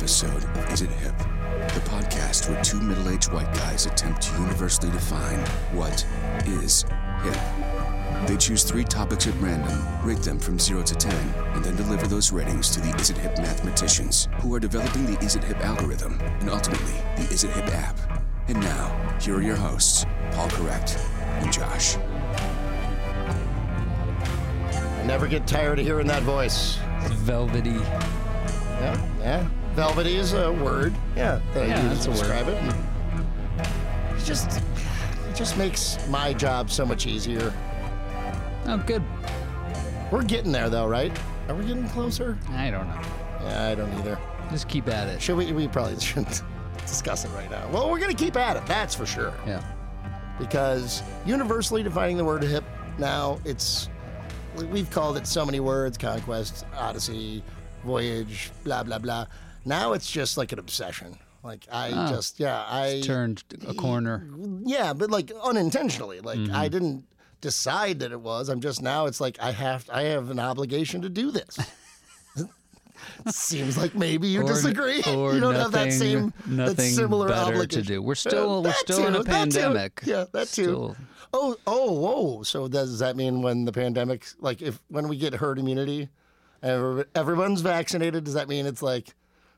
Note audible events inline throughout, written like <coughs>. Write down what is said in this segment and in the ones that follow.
episode of Is It Hip? The podcast where two middle aged white guys attempt to universally define what is hip. They choose three topics at random, rate them from 0 to 10, and then deliver those ratings to the Is It Hip mathematicians who are developing the Is It Hip algorithm and ultimately the Is It Hip app. And now, here are your hosts, Paul Correct and Josh. I never get tired of hearing that voice. velvety. Yeah, yeah. Velvety is a word. Yeah, that Yeah, I use that's to a word. describe it. And It just, it just makes my job so much easier. Oh, good. We're getting there, though, right? Are we getting closer? I don't know. Yeah, I don't either. Just keep at it. Should we? We probably <laughs> shouldn't discuss it right now. Well, we're gonna keep at it. That's for sure. Yeah. because universally defining the word hip now it's we've called it so many words conquest odyssey voyage blah blah blah now it's just like an obsession like i Oh. just yeah i Turned a corner. yeah but like unintentionally like Mm-hmm. i didn't decide that it was i'm just now it's like i have i have an obligation to do this <laughs> Seems like maybe you Or- disagree. <laughs> Or you don't have that nothing- same, that similar better obligation. to do. We're Uh, still we're that still in too, a that too. pandemic. Yeah, that too. Still- Oh, oh, whoa. So does that mean when the pandemic, like if when we get herd immunity, and everyone's vaccinated, does that mean it's like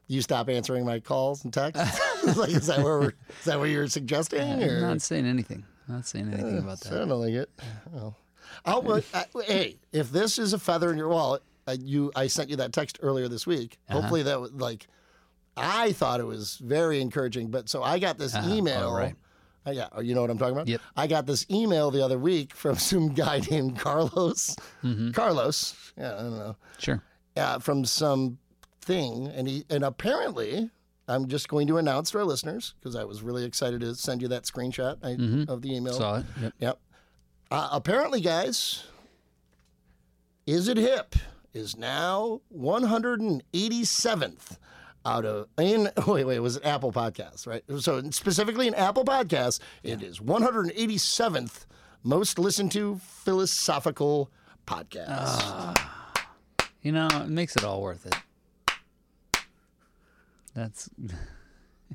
you stop answering my calls and texts? <laughs> like, is that where we're, is that what you're suggesting? I'm not saying anything. I'm not saying anything about that. I don't like it. Oh. I'll, I, hey, if this is a feather in your wallet, uh, you, I sent you that text earlier this week. Uh-huh. Hopefully that was like, I thought it was very encouraging. But so I got this email. Oh, right. Uh, yeah, oh, you know what I'm talking about. Yep. I got this email the other week from <laughs> some guy named Carlos. Mm-hmm. Carlos. Yeah, I don't know. Sure. Uh, from some thing, and he and apparently. I'm just going to announce to our listeners because I was really excited to send you that screenshot I, of the email. Mm-hmm. Saw it. Yep. Yep. Uh, apparently, guys, Is It Hip is now 187th out of in <laughs> wait wait it was an Apple Podcast right so specifically in Apple Podcast it is 187th most listened to philosophical podcast. You know, it makes it all worth it. That's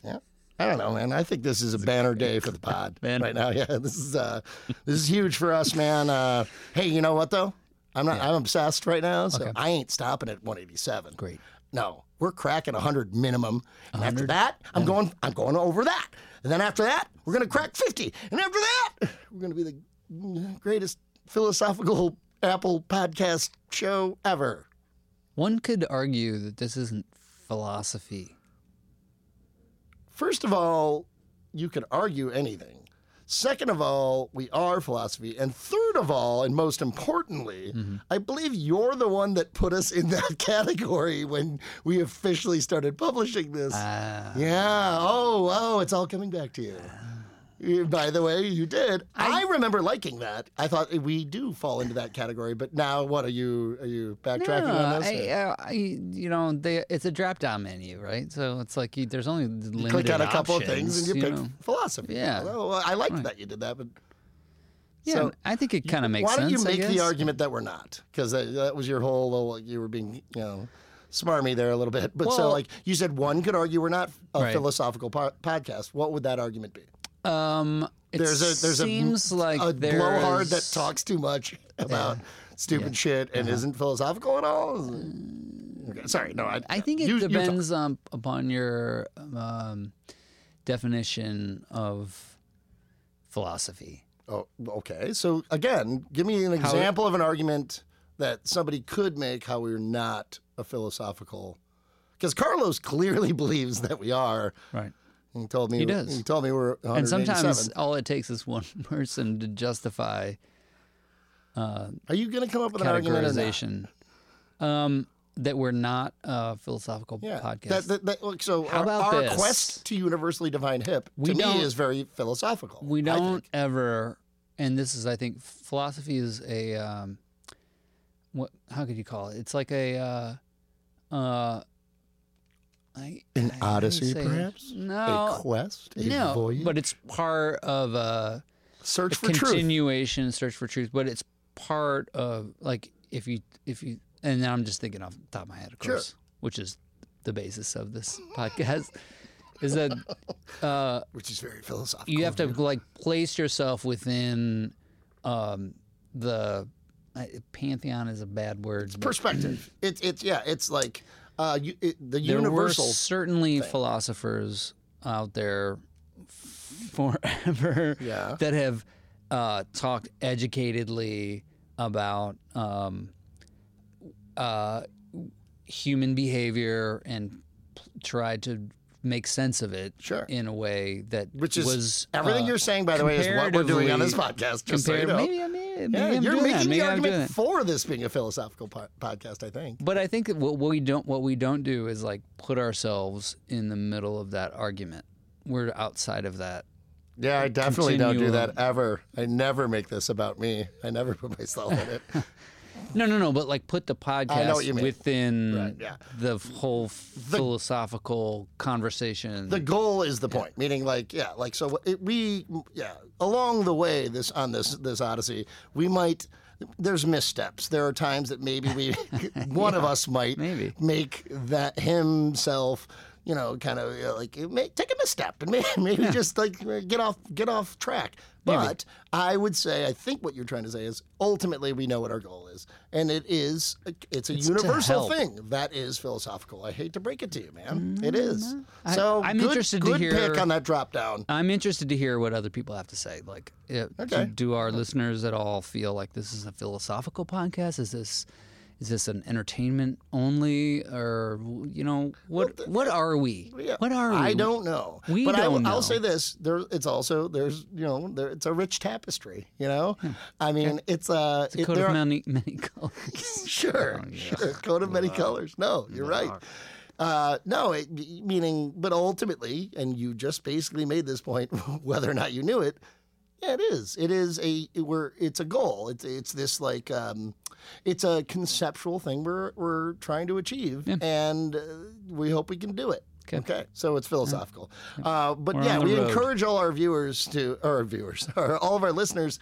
Yeah. I don't know, man. I think this is a banner day for the pod <laughs> Banner. right now. Yeah, this is uh, this is huge for us, man. Uh, hey, you know what though? I'm not. I'm obsessed right now, so I ain't stopping at 187. great. No, we're cracking 100 minimum. And after that, I'm going. I'm going over that. And then after that, we're gonna crack 50. And after that, we're gonna be the greatest philosophical Apple podcast show ever. One could argue that this isn't philosophy. First of all, you could argue anything. Second of all, we are philosophy. And third of all, and most importantly, I believe you're the one that put us in that <laughs> category when we officially started publishing this. Ah. yeah. Oh, oh, it's all coming back to you. You- By the way, you did. I, remember liking that. I thought we do fall into that category. But now, what are you? Are you backtracking No, on this? I, uh, I, you know, they, it's a drop down menu, right? So it's like you, there's only limited click on a couple of things and you, pick know. philosophy. Yeah. Well, I liked that you did that, but Yeah, so- I think it kind of makes sense. Why don't sense. you make the argument that we're not? Because that, that was your whole little, you were being, you know, smarmy there a little bit. But so, like, you said one could argue we're not a Right. philosophical po- podcast. What would that argument be? Um, it There's a there's seems a, like a there's, blowhard that talks too much <laughs> about stupid shit Uh-huh. and isn't philosophical at all. Okay, sorry, no, I, I think it you- you depends um, upon your um, definition of philosophy. Oh, okay. So again, give me an example of an argument that somebody could make how we're not a philosophical. Because Carlos clearly <laughs> believes that we are. Right. He told me He does. He told me we're And sometimes all it takes is one <laughs> person to justify Are you going to come up with an argument or not? categorization. Um, that we're not a philosophical Yeah. podcast. That, that, that, look, so How our, about our this? quest to universally define hip We to me is very philosophical. we don't ever, and this is, I think, philosophy is a, um, what? How could you call it? It's like a, uh, uh, I, An I- how do you odyssey, say it? perhaps? No, a quest, a no, voyage, but it's part of a search for truth. continuation search for truth. But it's part of like if you if you and now I'm just thinking off the top of my head, of Sure. course, which is the basis of this podcast, is that <laughs> uh, which is very philosophical. you have to like place yourself within um, the uh, pantheon is a bad word. but perspective. it's it's yeah. It's like uh, you, it, the there universal. were certainly philosophers out there forever <laughs> Yeah. that have uh, talked educatedly about um, uh, human behavior and p- tried to make sense of it Sure. in a way that which is was everything uh, you're saying, by the way, is what we're doing on this podcast. Just so you compared, know. maybe, I mean, maybe yeah, I'm you're that. making Maybe the argument that. for this being a philosophical po- podcast. I think. But I think that what we don't what we don't do is like put ourselves in the middle of that argument. We're outside of that. Yeah, I definitely don't do that ever. I never make this about me. I never put myself in it. <laughs> No, no, no. But like put the podcast what you mean. within Right, yeah. the whole philosophical conversation. the goal is the point meaning like yeah like so it, we yeah along the way this on this this odyssey we might there's missteps there are times that maybe we <laughs> <laughs> one of us might maybe. make that himself you know kind of you know, like may, take a misstep and <laughs> maybe, maybe just like get off get off track but I would say, I think what you're trying to say is ultimately we know what our goal is, and it is it's a It's to universal help. thing that is philosophical. I hate to break it to you, man. it is. Mm, I- So I'm good, interested to good hear- pick on that drop down. I'm interested to hear what other people have to say. Like, uh, Okay. do, do our listeners at all feel like this is a philosophical podcast? Is this is this an entertainment only, or you know what what are we? Yeah, What are we? I don't know. We but I, don't will know. say this: there, it's also there's you know there, it's a rich tapestry. You know, I mean it's uh, It's a it- coat there of are- many many colors. <laughs> sure, sure, coat of many colors. No, you're right. Uh, no, it, meaning, but ultimately, and you just basically made this point, <laughs> whether or not you knew it. Yeah, it is. It is a we're it's a goal. It's it's this like um, it's a conceptual thing we're we're trying to achieve, and uh, we hope we can do it. Okay. so it's philosophical. Uh, but We're yeah, we road. encourage all our viewers to, or our viewers, <laughs> or all of our listeners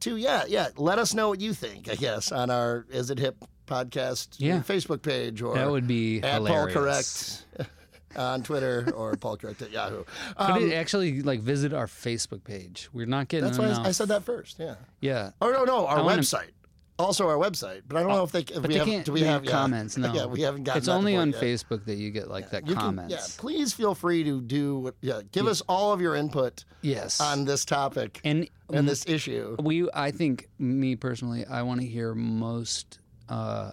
to, yeah, yeah, let us know what you think. I guess on our Is It Hip podcast Yeah. Facebook page or That would be at Paul hilarious. Correct <laughs> on Twitter or Paul Correct at Yahoo. Um, it actually like visit our Facebook page. We're not getting that's why enough. I, I said that first. Yeah. Yeah. Oh no, no, our wanna- website. Also our website, but I don't know if they if But we they have. can't do we have yeah. comments? <laughs> No. Yeah, we haven't gotten. It's only on yet. Facebook that you get like that You can- comments. yeah, please feel free to do. What, yeah, give us all of your input Yes. on this topic and and this issue. we I think me personally I want to hear most uh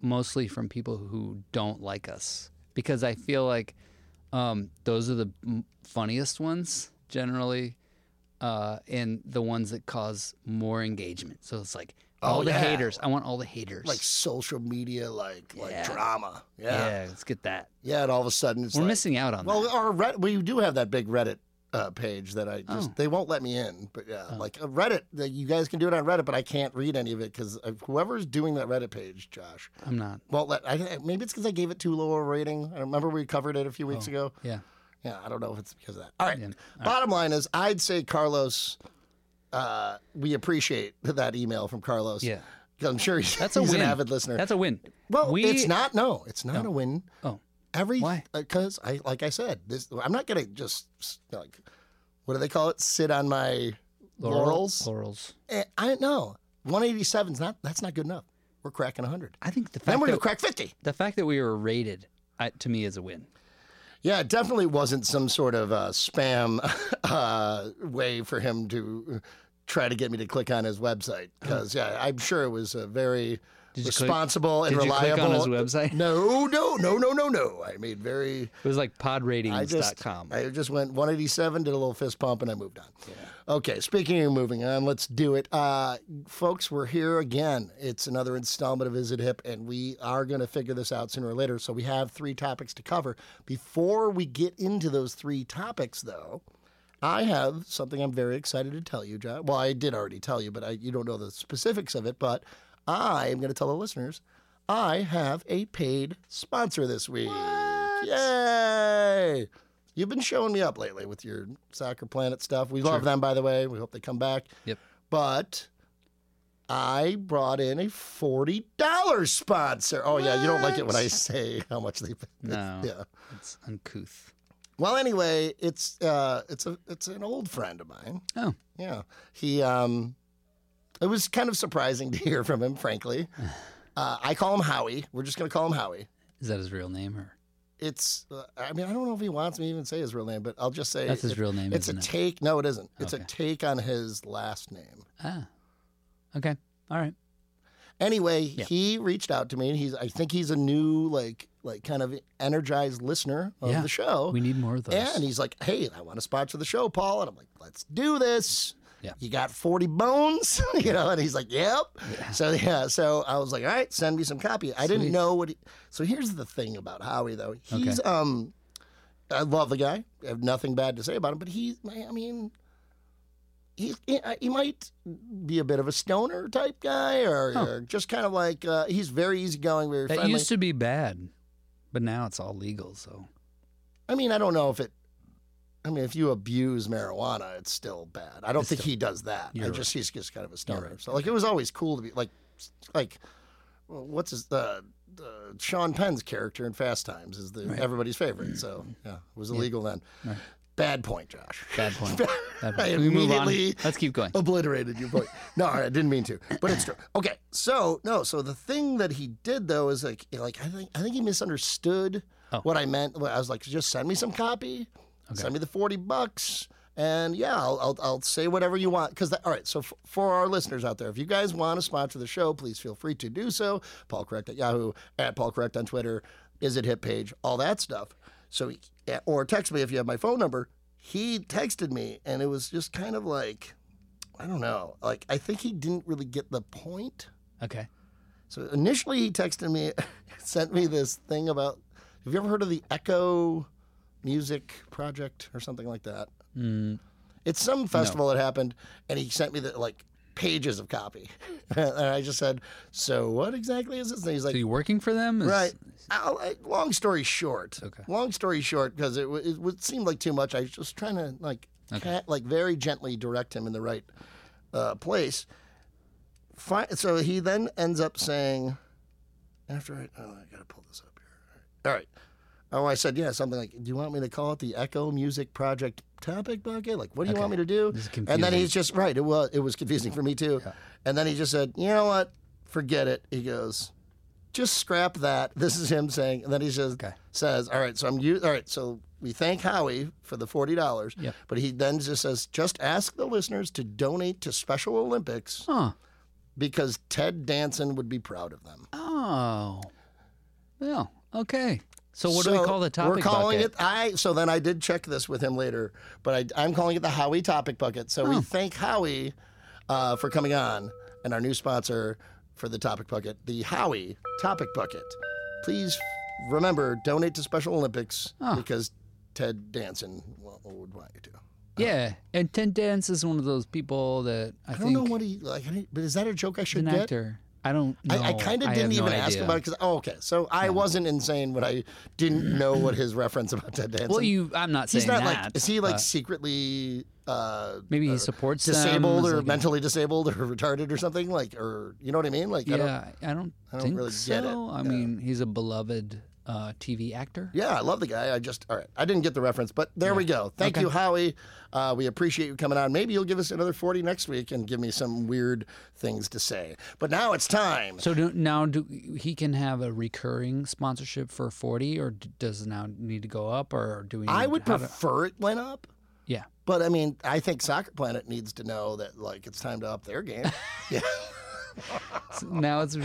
mostly from people who don't like us because I feel like um those are the funniest ones generally uh and the ones that cause more engagement. So it's like all Oh, the yeah. haters. I want all the haters. Like social media, like like drama. Yeah. yeah, yeah, let's get that. Yeah, and all of a sudden, it's We're like, missing out on Well, that. our Red, we do have that big Reddit uh, page that I just Oh. they won't let me in. But yeah, like uh, Reddit, the, you guys can do it on Reddit, but I can't read any of it because whoever's doing that Reddit page, Josh, I'm not. won't let. I, maybe it's because I gave it too low a rating. I remember we covered it a few weeks ago. Yeah. Yeah, I don't know if it's because of that. All right. Yeah. Bottom line is, I'd say Carlos. Uh, we appreciate that email from Carlos. Yeah. I'm sure he's, That's a he's win. an avid listener. That's a win. well, we, it's not. No, it's not a win. Oh. Every? Because I, like I said, this. I'm not gonna just like, what do they call it? Sit on my laurels. Laurels. Eh, I know 187 is not. That's not good enough. We're cracking 100. I think the fact Then we're that gonna crack 50. the fact that we were rated uh, to me is a win. Yeah, it definitely wasn't some sort of uh, spam <laughs> uh, way for him to try to get me to click on his website. Because yeah, I'm sure it was a very You click- responsible and did you click reliable. on his website? No, no, no, no, no, no. I made very. It was like I just, podratings.com. I just went 187, did a little fist pump, and I moved on. Okay, speaking of moving on, let's do it. Uh, folks, we're here again. It's another installment of Is It Hip, and we are going to figure this out sooner or later. So we have three topics to cover. Before we get into those three topics, though, I have something I'm very excited to tell you, John. Well, I did already tell you, but I, you don't know the specifics of it. But I am going to tell the listeners I have a paid sponsor this week. Yay! You've been showing me up lately with your Soccer Planet stuff. We love them, by the way. We hope they come back. Yep. But I brought in a forty dollars sponsor. Oh yeah, you don't like it when I say how much they. No. <laughs> Yeah. It's uncouth. Well, anyway, it's uh, it's a it's an old friend of mine. Oh. Yeah, he um, it was kind of surprising to hear from him. Frankly, uh, I call him Howie. We're just gonna call him Howie. Is that his real name or It's uh, I mean I don't know if he wants me to even say his real name, but I'll just say that's his it- real name? It's a it? take. No, it isn't. It's Okay. a take on his last name. Ah. Okay. All right. Anyway, Yeah. he reached out to me. and He's I think he's a new like like kind of energized listener of Yeah. the show. We need more of those. Yeah, and he's like, "Hey, I want to sponsor the show, Paul." And I'm like, "Let's do this." Yeah. You got 40 bones, <laughs> you know? And he's like, "Yep." So yeah, so I was like, "All right, send me some copy." I didn't Sweet. know what. He, so here's the thing about Howie, though. He's um, I love the guy. I have nothing bad to say about him, but he, I mean. He, he, he might be a bit of a stoner type guy, or, or just kind of like uh, he's very easygoing, very that friendly. used to be bad, but now it's all legal. So I mean, I don't know if it. I mean, if you abuse marijuana, it's still bad. I don't think he does that. I just he's just kind of a stoner. right. So like, it was always cool to be like, like, what's his uh, uh, Sean Penn's character in Fast Times is the everybody's favorite. So yeah, it was illegal then. Bad point, Josh. bad point. <laughs> Bad I point. Can we move on? immediately Let's keep going. obliterated your point. No, I didn't mean to, but it's true. Okay, so no, so the thing that he did though is like, like I think I think he misunderstood Oh. what I meant. I was like, just send me some copy, send me the forty bucks, and yeah, I'll I'll, I'll say whatever you want. Because all right, so f- for our listeners out there, if you guys want to sponsor the show, please feel free to do so. Paul Correct at Yahoo, at Paul Correct on Twitter, is it hip page, all that stuff. So eh, or text me if you have my phone number. He texted me, and it was just kind of like. I don't know. Like, I think he didn't really get the point. Okay. So initially, he texted me, <laughs> sent me this thing about. Have you ever heard of the Echo Music Project or something like that? Mm, It's some festival that happened, and he sent me the like pages of copy, <laughs> and I just said, "So what exactly is this?" And he's like, so you working for them? Right. I, long story short. Okay. Long story short, because it, it would seem like too much. I was just trying to like, ca- like very gently direct him in the right uh, place. Fi- so he then ends up saying, after I, oh, I gotta pull this up here. All right. Oh, I said, yeah, something like, do you want me to call it the Echo Music Project topic bucket? Like, what do you want me to do? And then he's just, right, it was, it was confusing for me too. And then he just said, you know what? Forget it. He goes, just scrap that. This is him saying, and then he says, Okay. says, all right, so I'm you. All right, so we thank Howie for the forty dollars. Yep. But he then just says, just ask the listeners to donate to Special Olympics Huh. because Ted Danson would be proud of them. Oh. Well, okay. So what do we call the topic bucket? We're calling bucket? it. I so then I did check this with him later, but I, I'm calling it the Howie topic bucket. So Oh. we thank Howie uh, for coming on and our new sponsor for the topic bucket, the Howie topic bucket. Please remember donate to Special Olympics Oh. because Ted Danson would want you to. Yeah, and Ted Danson is one of those people that I, I don't know what he like, I- but is that a joke I should an get? actor. I don't know. I, I kind of didn't no even ask idea. about it because oh, okay, so I wasn't insane when I didn't <clears throat> know what his reference about Ted Danson. Well, you. I'm not saying He's not that. like is he like secretly uh, maybe he uh, supports disabled as or like a- mentally disabled or <laughs> retarded or something like or you know what I mean? Like I don't, Yeah, I don't, I don't really so. get it. I Yeah. mean, he's a beloved uh, TV actor. yeah, I love the guy. I just all right. I didn't get the reference, but there we go. Thank Okay. you, Howie. Uh, we appreciate you coming on. Maybe you'll give us another forty next week and give me some weird things to say. But now it's time. So do, now, do he can have a recurring sponsorship for forty, or d- does it now need to go up, or do we? I need- would prefer it went up. yeah. But I mean, I think Soccer Planet needs to know that like it's time to up their game. <laughs> <laughs> yeah. So now it's.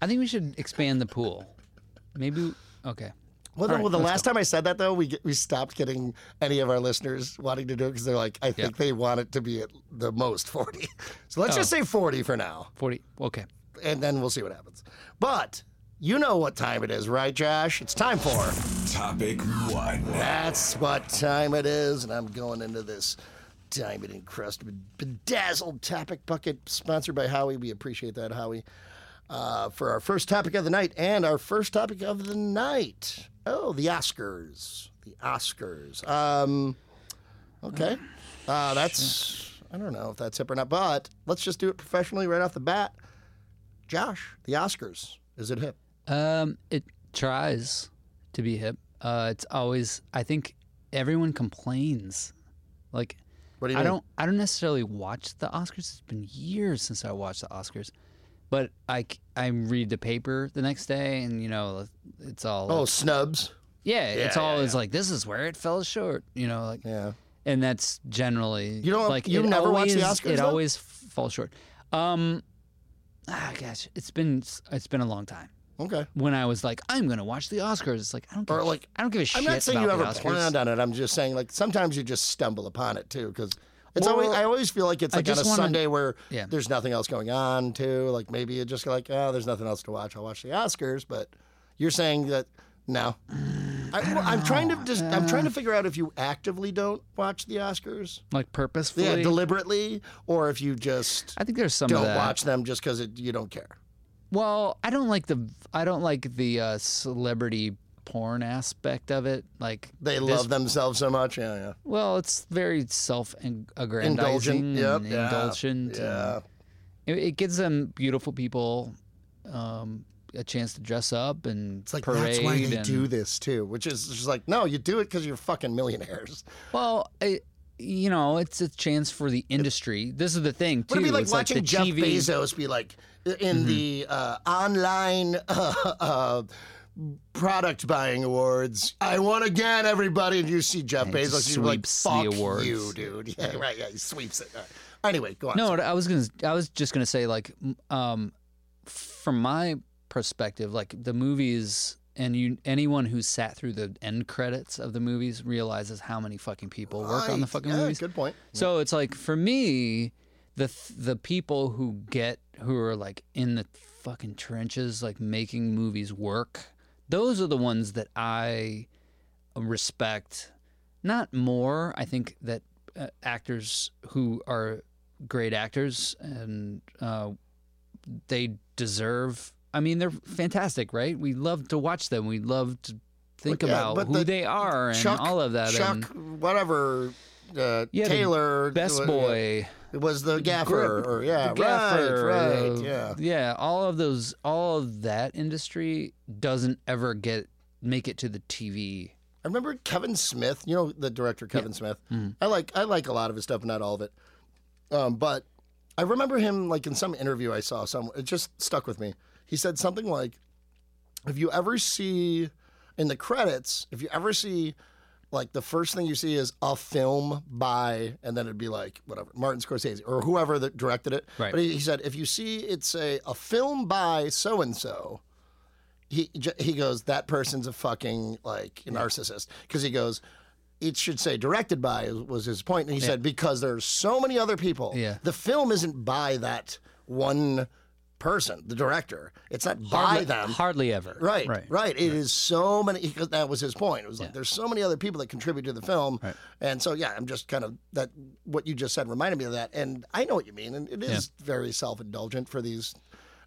I think we should expand the pool. Maybe. Okay. Well, no, right, well, the let's last time I said that though, we get, we stopped getting any of our listeners wanting to do it because they're like, I think they want it to be at the most <laughs> forty. So let's just Oh. say forty for now, Forty. Okay. and then we'll see what happens. But you know what time it is, right, Josh? It's time for. Topic one. That's what time it is, and I'm going into this diamond encrusted, bedazzled topic bucket, sponsored by Howie. We appreciate that, Howie. Uh, for our first topic of the night, and our first topic of the night. Oh, the Oscars. The Oscars. Um, okay. Uh, that's, I don't know if that's hip or not, but let's just do it professionally right off the bat. Josh, the Oscars. Is it hip? Um, it tries to be hip. Uh, it's always. I think everyone complains. Like, What do you I mean? don't. I don't necessarily watch the Oscars. It's been years since I watched the Oscars, but I, I read the paper the next day, and you know, it's all. Oh, snubs. yeah, it's yeah, always like this is where it fell short. You know, like, Yeah. and that's generally You don't- like you never watch the Oscars, It though? always falls short. Um, ah, gosh, it's been it's been a long time. Okay. when I was like, I'm gonna watch the Oscars. It's like I don't give Or a like- I don't give a shit I'm not saying you ever Oscars. planned on it. I'm just saying like sometimes you just stumble upon it too because it's always I always feel like it's I like on a just wanna- Sunday where Yeah. there's nothing else going on too. Like maybe you just like oh there's nothing else to watch. I'll watch the Oscars. But you're saying that no. I, am trying to just I'm trying to figure out if you actively don't watch the Oscars, like purposefully. yeah, deliberately, or if you just I think there's some of don't that. watch them just because you don't care. Well, I don't like the I don't like the uh, celebrity porn aspect of it. Like They this- love themselves so much. Yeah, yeah. Well, it's very self-aggrandizing, Indulgent. Yep. yeah. indulgent. Yeah. It, it gives them beautiful people um, a chance to dress up and It's like parade. that's why they and, do this too, which is just like no, you do it because you're fucking millionaires. Well, it, you know, it's a chance for the industry. This is the thing too. Would it be like it's watching the Jeff TV Bezos be like in the uh, online <laughs> uh, uh, product buying awards? I won again, everybody, and you see Jeff he Bezos, you're like, sweeps the "Fuck awards." you, dude." Yeah, right. Yeah, he sweeps it. Right. Anyway, go on. No, I was gonna. I was just gonna say, like, um, from my perspective, like the movies, and you, anyone who sat through the end credits of the movies realizes how many fucking people work on the Right. fucking yeah, movies. Good point. So it's like for me, the the people who get who are like in the fucking trenches, like making movies work. Those are the ones that I respect. Not more. I think that uh, actors who are great actors and uh, they deserve. I mean, they're fantastic, right? We love to watch them. We love to think yeah, about but who the they are and Chuck, all of that. Chuck, and whatever. Uh, Yeah, the Taylor, Best uh, Boy. It was the gaffer, Grip, or yeah, the gaffer, right, right, yeah. yeah. All of those, all of that industry doesn't ever get make it to the TV. I remember Kevin Smith. You know the director Kevin Smith. Mm-hmm. I like I like a lot of his stuff, but not all of it. Um, but I remember him like in some interview I saw. Some it just stuck with me. He said something like, "If you ever see in the credits, if you ever see." Like the first thing you see is a film by, and then it'd be like whatever Martin Scorsese or whoever that directed it. Right. But he, he said if you see it's a a film by so and so, he he goes that person's a fucking like narcissist because he goes it should say directed by was his point and he said because there's so many other people Yeah. the film isn't by that one person the director it's not by them hardly ever. Right, Right. right, It is so many. Because that was his point. It was like there's so many other people that contribute to the film, and so yeah, I'm just kind of that. What you just said reminded me of that, and I know what you mean, and it is very self-indulgent for these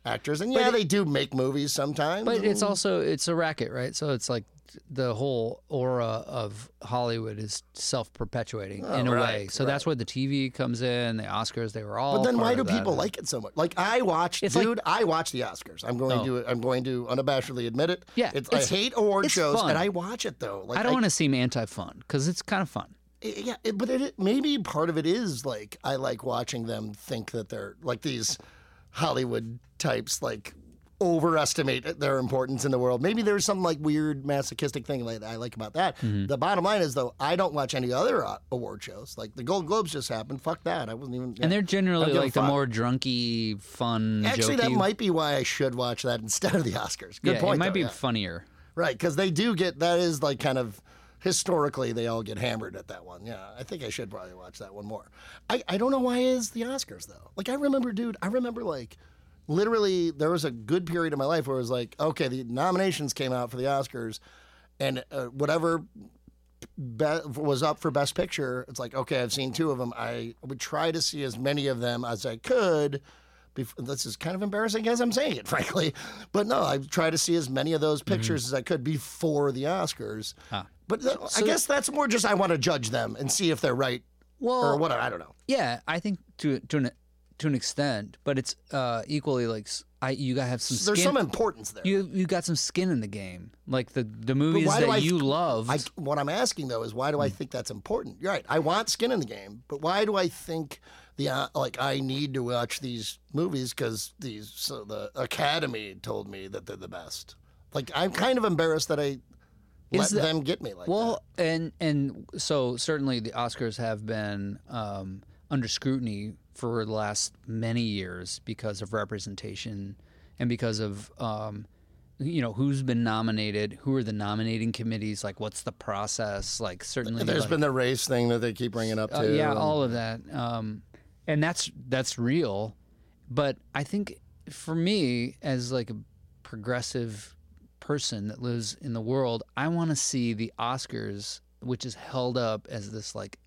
actors, and yeah, they do make movies sometimes. But it's mm-hmm. also it's a racket, right? So it's like the whole aura of Hollywood is self-perpetuating in a oh, way. Oh, right, So that's where the TV comes in, the Oscars. They were all. But then why do people like it so much? Like I watch, It's like- dude. I watch the Oscars. I'm going Oh. to. I'm going to unabashedly admit it. Yeah, it's, it's- I hate award shows, fun. and I watch it though. Like I don't want to seem anti-fun because it's kind of fun. Yeah, it, but it, maybe part of it is like I like watching them think that they're like these Hollywood types like overestimate their importance in the world. Maybe there's some like weird masochistic thing like I like about that. Mm-hmm. The bottom line is though I don't watch any other uh, award shows. Like the Golden Globes just happened. Fuck that. I wasn't even. And they're generally like the more drunky, fun. Actually, that might be why I should watch that <laughs> instead of the Oscars. Good yeah, point. It might though, be yeah. funnier. Right, because they do get that is like kind of historically they all get hammered at that one. Yeah, I think I should probably watch that one more. I, I don't know why it is the Oscars though. Like I remember, dude, I remember like literally there was a good period of my life where it was like, okay, the nominations came out for the Oscars, and uh, whatever be- was up for Best Picture, it's like, okay, I've seen two of them. I would try to see as many of them as I could. Bef- This is kind of embarrassing as I'm saying it, <laughs> frankly. But no, I try to see as many of those pictures as I could before the Oscars. But th- I guess that's more just I want to judge them and see if they're right Well, or what. I don't know. Yeah, I think to to an to an extent, but it's uh, equally like I you gotta have some skin. There's some importance there. you you got some skin in the game, like the the movies that I- you love. What I'm asking though is why do Hmm. I think that's important? You're right. I want skin in the game, but why do I think the uh, like I need to watch these movies because these so the Academy told me that they're the best. Like I'm kind of embarrassed that I let that- them get me like Well, and and so certainly the Oscars have been um, under scrutiny for the last many years because of representation and because of um, you know who's been nominated, who are the nominating committees, like what's the process, like certainly that. There's like, been the race thing that they keep bringing up uh, too. yeah, and- all of that, um, and that's that's real. But I think for me, as like a progressive person that lives in the world, I want to see the Oscars, which is held up as this like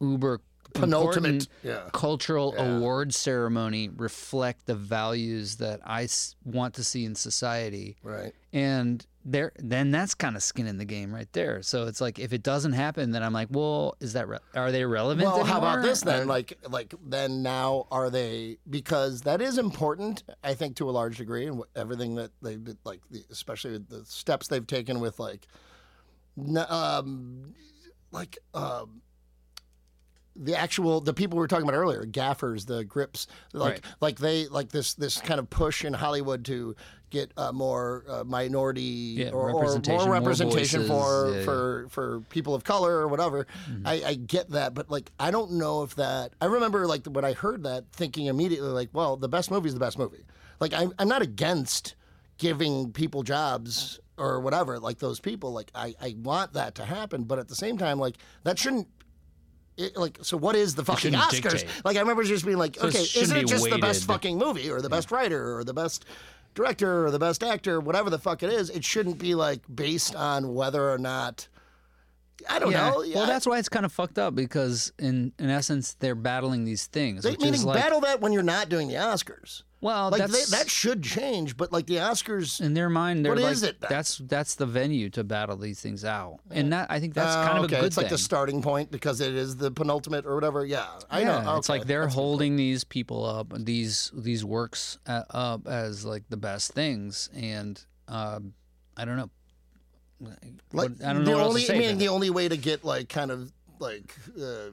uber penultimate. Yeah. cultural Yeah. award ceremony, reflect the values that I s- want to see in society Right. and there then that's kind of skin in the game right there so it's like if it doesn't happen then i'm like well is that re- are they relevant Well, how about this then? Or- Like, like then now are they? Because that is important, I think, to a large degree, and everything that they did, like, the, especially the steps they've taken with like, um, like, um, the actual the people we were talking about earlier, gaffers, the grips, like, Right. like they like this this kind of push in Hollywood to get uh, more uh, minority Yeah, or, or representation, more more representation for voices, yeah, yeah. for for people of color or whatever. Mm-hmm. I, I get that, but like I don't know if that. I remember like when I heard that, thinking immediately like, well, the best movie is the best movie. Like I'm I'm not against giving people jobs or whatever, like those people. Like I I want that to happen, but at the same time, like that shouldn't. It, like so, what is the fucking Oscars? dictate. Like I remember just being like, So okay, isn't it just the best fucking movie or the best writer or the best director or the best actor, whatever the fuck it is? It shouldn't be like based on whether or not. I don't yeah. know. well that's why it's kind of fucked up because in in essence they're battling these things They, which meaning is like battle that when you're not doing the Oscars. well Like that's they, that should change, but like the Oscars, in their mind they're What like is it then? that's that's the venue to battle these things out and that i think that's Uh, kind of okay, a good it's like thing the starting point because it is the penultimate or whatever. Yeah, I yeah, know. it's Okay, like they're that's holding these people up, these these works uh, up as like the best things, and um, I don't know. Like I don't the know else only. I mean, the only way to get like kind of like uh,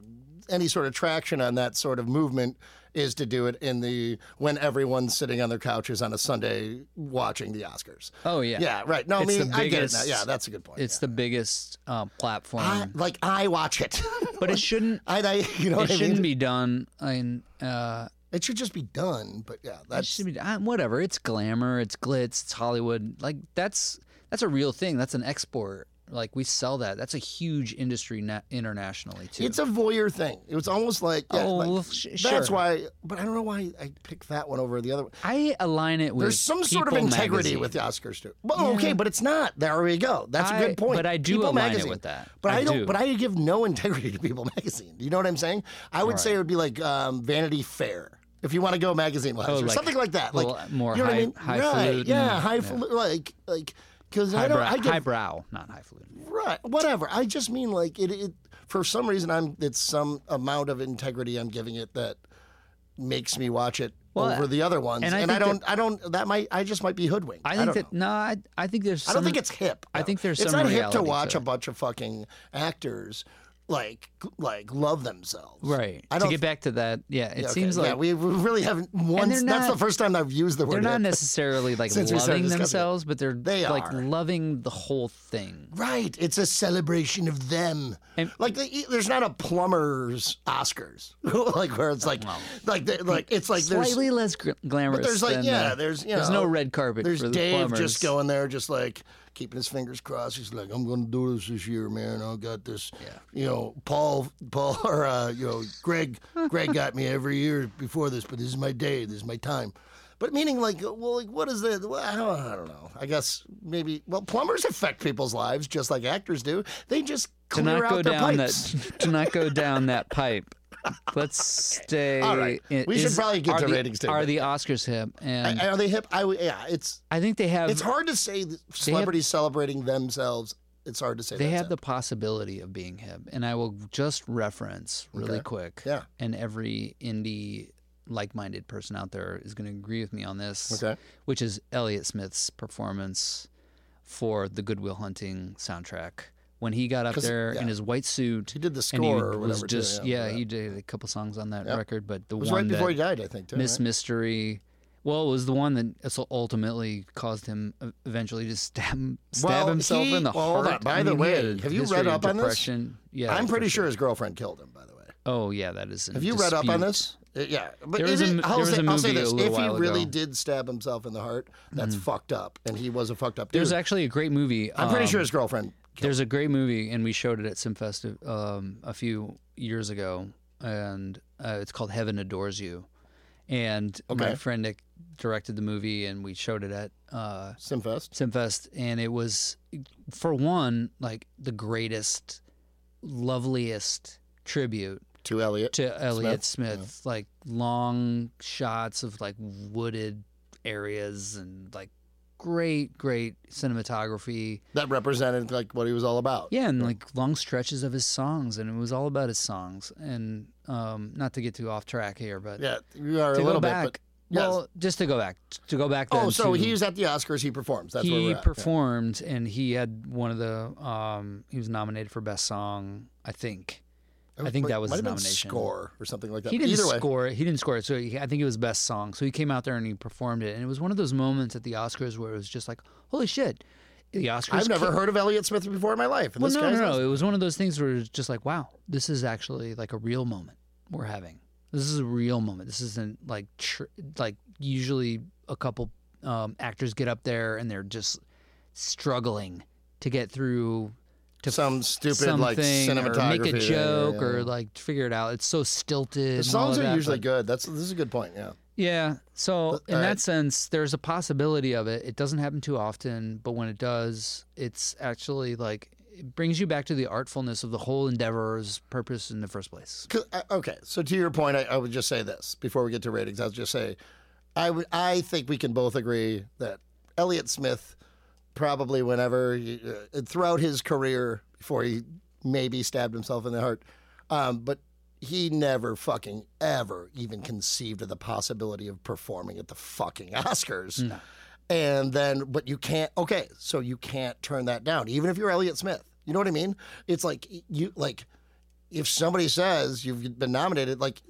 any sort of traction on that sort of movement is to do it in the when everyone's sitting on their couches on a Sunday watching the Oscars. oh yeah, Yeah, right. No, I It's mean the I get it now. Yeah, that's a good point. It's yeah. the biggest uh, platform, I, like I watch it, <laughs> but it shouldn't. <laughs> I, I you know It shouldn't mean. be done in. Uh, It should just be done. But yeah, it that's should be uh, whatever. It's glamour. It's glitz. It's Hollywood. Like that's that's a real thing. That's an export. Like we sell that. That's a huge industry na- internationally too. It's a voyeur thing. It was almost like, yeah, Oh, like- sh- that's sure. why. But I don't know why I picked that one over the other one. I align it with. There's some sort of integrity magazine. with the Oscars too. Well, okay, but it's not. There we go. That's a I- good point. but I do People align it with that. But I, I don't. do. But I give no integrity to People magazine. You know what I'm saying? I would say it would be like um, Vanity Fair. If you want to go magazine wise, Oh, or like something like that, like more you know what I high- mean? right? Yeah, high, yeah. like like because I don't. I give, highbrow, not highfalutin. Right. Whatever. I just mean like it, it for some reason I'm it's some amount of integrity I'm giving it that makes me watch it Well, over the other ones. and And, I I, don't I don't that might I just might be hoodwinked. I think don't that know. no, I, I think there's. Some, I don't think it's hip. I think there's It's some not hip to watch to a bunch of fucking actors like like love themselves. right. I to don't get back to that, yeah, it Yeah, okay. seems like we we really haven't once they're that's the first time I've used the word they're not necessarily like <laughs> Since we started loving it. themselves, but they're They are. like loving the whole thing. Right. It's a celebration of them. And- like the, there's not a plumber's Oscars. <laughs> like where it's like like the, like it's like there's Slightly less glamorous. but there's like yeah, uh, there's you know, there's no red carpet There's for the Dave plumbers. just going there just like keeping his fingers crossed. He's like, I'm gonna do this this year, man. I got this. Yeah. You know, Paul Paul <laughs> or uh, you know, Greg Greg got me every year before this, but this is my day, this is my time. But meaning like, well, like what is that? Well, I don't, I don't know. I guess maybe. Well, plumbers affect people's lives just like actors do. They just to clear not out go their down pipes. that to not go <laughs> down that pipe. Let's stay. All right. i- We should is- probably get to the, ratings Are the Oscars hip? And Are they hip? I yeah. It's I think they have. it's hard to say celebrities celebrating themselves. It's hard to say. They have hip. the possibility of being hip, and I will just reference really Okay. quick. Yeah. And every indie like-minded person out there is going to agree with me on this. Okay. Which is Elliott Smith's performance for the Good Will Hunting soundtrack when he got up there yeah. in his white suit. He did the and he score was whatever, too, just yeah, yeah, he did a couple songs on that Yep. record, but the It was one right before he died, I think. Too, Miss right? Misery. Well, it was the one that ultimately caused him uh, eventually to stab stab Well, himself he- in the well, heart. By I the mean, way, have you read up on this? Yeah, I'm pretty sure his girlfriend killed him. By the way, Oh yeah, that is. have you read up on this? Uh, Yeah, but There it was a is- I'll say, I'll say this: if he really ago. did stab himself in the heart, that's fucked up, and he was a fucked up dude. There's actually a great movie. I'm pretty um, sure his girlfriend. There's a great movie, and we showed it at Simfest um, a few years ago, and uh, it's called Heaven Adores You. And my friend Nick directed the movie, and we showed it at uh, Simfest. Simfest, and it was, for one, like the greatest, loveliest tribute To Elliott. to Elliott Smith. Like long shots of like wooded areas and like great, great cinematography. that represented like what he was all about. Yeah, and like long stretches of his songs, and it was all about his songs. And um, not to get too off track here, but Yeah, you are to a go little back. bit. But, yes. Well, just to go back, to go back. Then oh, so to- he's at the Oscars. He performs. That's where he we're at. Performed, and he had one of the. Um, he was nominated for best song, I think. I think that was might been nomination. Score or something like that. He didn't score it. He didn't score it. So he, I think it was best song. So he came out there and he performed it, and it was one of those moments at the Oscars where it was just like, holy shit, the Oscars. I've never ca- heard of Elliott Smith before in my life. And Well, this no, no, no. It was one of those things where it's just like, wow, this is actually like a real moment we're having. This is a real moment. This isn't like tr- like usually a couple um, actors get up there and they're just struggling to get through to some stupid like cinematography. or make a joke yeah. or like figure it out. It's so stilted. the songs are that, usually but- good. That's this is a good point. Yeah. yeah. So in all that right. sense, there's a possibility of it. It doesn't happen too often, but when it does, it's actually like it brings you back to the artfulness of the whole endeavor's purpose in the first place. uh, Okay, so to your point, I, I would just say this before we get to ratings. I would just say, I would, I think we can both agree that Elliott Smith, probably whenever he, uh, throughout his career before he maybe stabbed himself in the heart, um, but he never fucking ever even conceived of the possibility of performing at the fucking Oscars. And then, but you can't. Okay, so you can't turn that down, even if you're Elliott Smith. You know what I mean? It's like you like if somebody says you've been nominated, like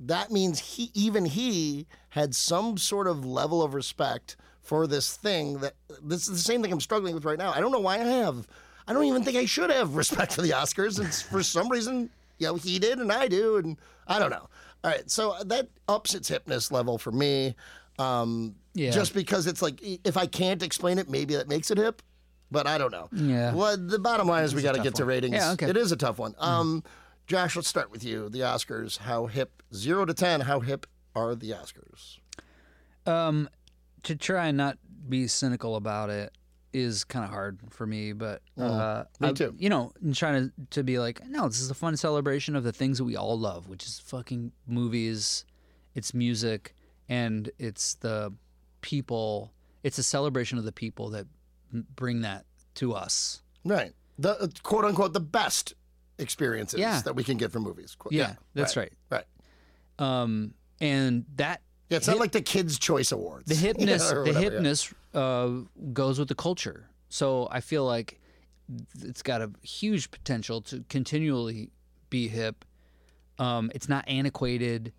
that means he, even he, had some sort of level of respect for this thing. That this is the same thing I'm struggling with right now. I don't know why I have. I don't even think I should have <laughs> respect for the Oscars. And for some reason, you know, he did and I do, and I don't know. All right, so that ups its hipness level for me. Um, Yeah. Just because it's like if I can't explain it, maybe that makes it hip. But I don't know. Yeah. Well, the bottom line is we got to get to ratings. Yeah, okay. Mm-hmm. It is a tough one. Um, Josh, let's start with you. The Oscars. How hip? Zero to ten. How hip are the Oscars? Um, to try and not be cynical about it is kind of hard for me, but uh, me I- too. You know, and trying to to be like, no, this is a fun celebration of the things that we all love, which is fucking movies, it's music, and it's the people. It's a celebration of the people that bring that to us. Right. The uh, quote unquote the best experiences Yeah. that we can get from movies. Qu- Yeah, that's right. Right. Um, and that Yeah, it's not like the Kids' Choice Awards. the <laughs> you know, hipness the whatever, yeah. hipness uh, goes with the culture so i feel like it's got a huge potential to continually be hip um, it's not antiquated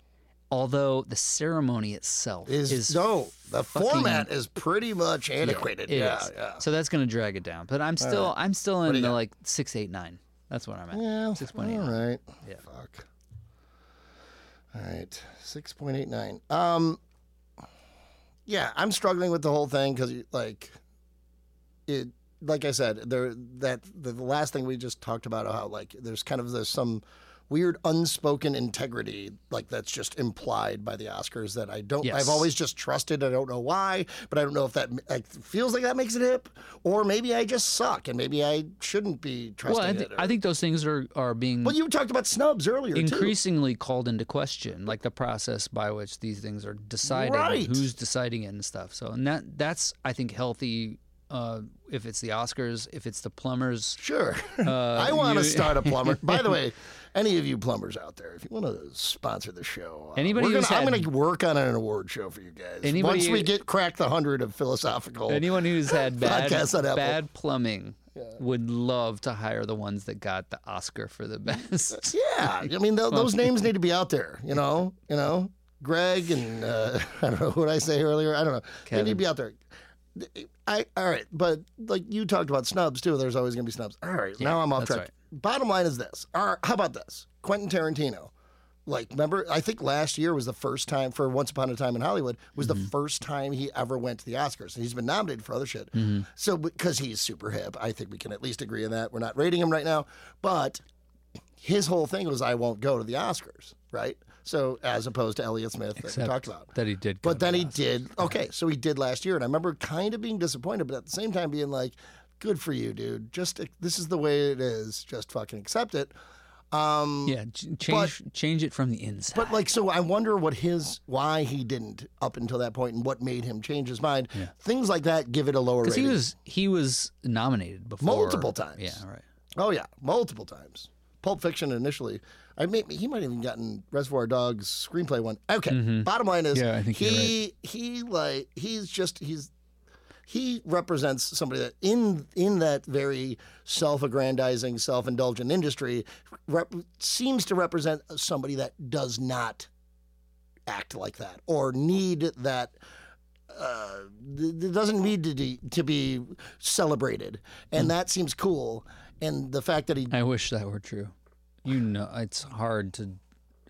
although the ceremony itself Is, is, no, the fucking- format is pretty much antiquated. yeah, is. yeah. so that's going to drag it down but i'm still i'm still in the got? like six eight nine that's what i'm at Yeah, six point eight All right. Yeah. Fuck. All right, six point eight nine. Um, yeah, I'm struggling with the whole thing because, like, it. Like I said, there that the last thing we just talked about how like there's kind of there's some weird unspoken integrity like that's just implied by the Oscars that I don't Yes. I've always just trusted I don't know why but I don't know if that like feels like that makes it hip or maybe I just suck and maybe I shouldn't be trusting well I, or- I think those things are are being well, you talked about snubs earlier too. increasingly called into question, like the process by which these things are decided, Right. who's deciding it and stuff. So, and that that's I think healthy. Uh, if it's the Oscars, if it's the plumbers, Sure. uh, <laughs> I want to start a plumber. <laughs> By the way, any of you plumbers out there, if you want to sponsor the show, uh, Anybody we're gonna, I'm going to work on an award show for you guys. Anybody- Once we get crack the hundred of philosophical, Anyone who's had <laughs> bad bad plumbing would love to hire the ones that got the Oscar for the <laughs> best. <laughs> yeah, I mean th- those names need to be out there. You know, you know, Greg and uh, I don't know what I say earlier. I don't know. They need to be out there. I all right, but like you talked about snubs too. There's always going to be snubs. All right, now I'm off track. right. Bottom line is this. Right, how about this? Quentin Tarantino. Like, remember? I think last year was the first time for Once Upon a Time in Hollywood was Mm-hmm. the first time he ever went to the Oscars. And he's been nominated for other shit. Mm-hmm. So because he's super hip, I think we can at least agree on that. We're not rating him right now, but his whole thing was I won't go to the Oscars, right? So as opposed to Elliott Smith that we talked about. that he did. go But then the he did. Okay, so he did last year, and I remember kind of being disappointed, but at the same time being like, "Good for you, dude. Just this is the way it is. Just fucking accept it." Um, Yeah, ch- change change it from the inside. But like, so I wonder what his why he didn't up until that point, and what made him change his mind. Things like that give it a lower because he was he was nominated before Multiple times. Yeah, right. Oh yeah, multiple times. Pulp Fiction initially. I mean, he might have even gotten Reservoir Dogs screenplay one. Okay. Bottom line is, Mm-hmm. Yeah, I think he he like he's just he's he represents somebody that in in that very self-aggrandizing, self-indulgent industry rep, seems to represent somebody that does not act like that or need that uh, doesn't need to be, to be celebrated, and Hmm. that seems cool. And the fact that he I wish that were true. You know, it's hard to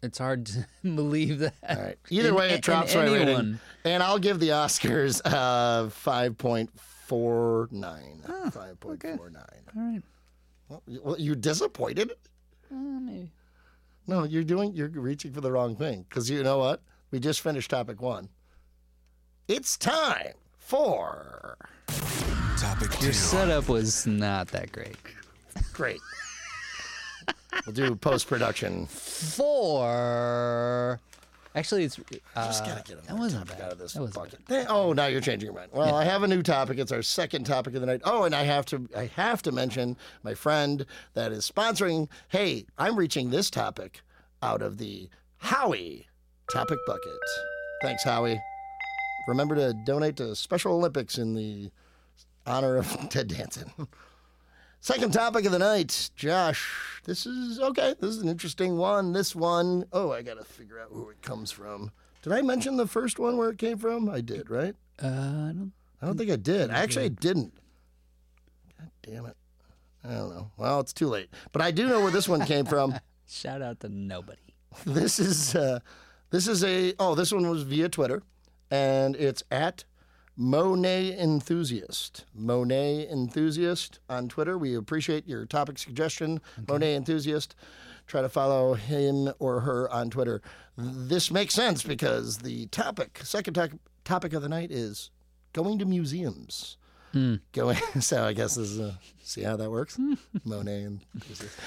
it's hard to <laughs> believe that. All right. Either In- way, it drops my rating, anyone. and I'll give the Oscars uh, five point four nine. Five point four nine. All right. Well, you- well, you disappointed? Uh, maybe. No, you're doing. You're reaching for the wrong thing. Because you know what? We just finished topic one. It's time for Topic two. Your setup was not that great. great. <laughs> we'll do post production. Four. Actually, it's uh, Just gotta get that wasn't topic bad. out of this That wasn't bucket. Th- Oh, now you're changing your mind. Well, I have a new topic. It's our second topic of the night. Oh, and I have to I have to mention my friend that is sponsoring. Hey, I'm reaching this topic out of the Howie topic bucket. Thanks, Howie. Remember to donate to Special Olympics in the honor of <laughs> Ted Danson. <laughs> Second topic of the night, Josh. This is okay. This is an interesting one. This one, oh, I got to figure out where it comes from. Did I mention the first one where it came from? I did, right? Uh, I don't, I don't think I did. I Actually, I didn't. God damn it. I don't know. Well, it's too late. But I do know where this one came from. <laughs> shout out to nobody. This is uh, this is a oh this one was via Twitter, and it's at Monet Enthusiast. Monet Enthusiast on Twitter. We appreciate your topic suggestion, Monet Enthusiast. Try to follow him or her on Twitter. This makes sense because the topic, second to- topic of the night is going to museums. Going. <laughs> So I guess this is uh, see how that works. <laughs> Monet Enthusiast.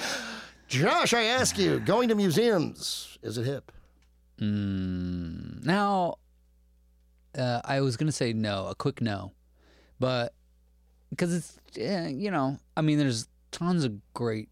Josh, I ask you, going to museums is it hip? Mm, now, uh, I was gonna say no, a quick no, but because it's eh, you know, I mean, there's tons of great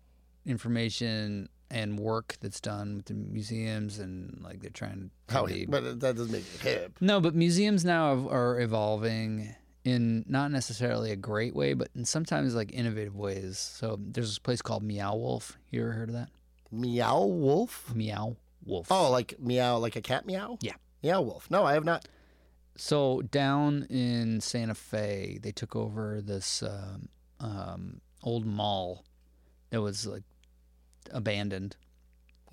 information and work that's done with the museums, and like they're trying to How be- But that doesn't make it hip. No, but museums now have- are evolving in not necessarily a great way, but in sometimes like innovative ways. So there's this place called Meow Wolf. You ever heard of that? Meow wolf? Meow Wolf. Oh, like meow, like a cat meow? Yeah. Meow wolf. No, I have not. So down in Santa Fe, they took over this um, um, old mall that was like abandoned,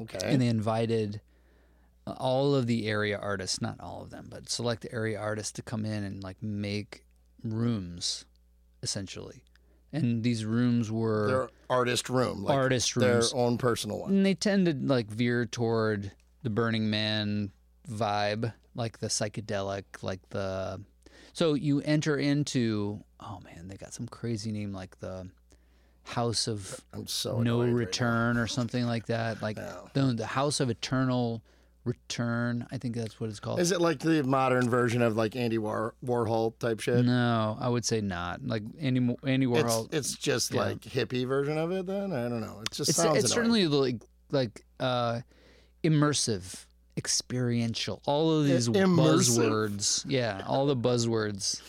Okay. and they invited all of the area artists, not all of them, but select area artists to come in and like make rooms, essentially. And these rooms were their artist room. Like artist their own personal one. and they tend to like veer toward the Burning Man vibe, like the psychedelic, like the. So you enter into oh man, they got some crazy name like the House of I'm so No annoyed right Return or something like that, <laughs> like No. the the House of Eternal Return. I think that's what it's called. Is it like the modern version of like Andy War- Warhol type shit? no, I would say not. Like Andy Andy It's Warhol. it's just Yeah. like hippie version of it. Then I don't know. It just It's, sounds. it's annoying. certainly like like uh, immersive, experiential, all of these immersive. buzzwords. Yeah, all the buzzwords.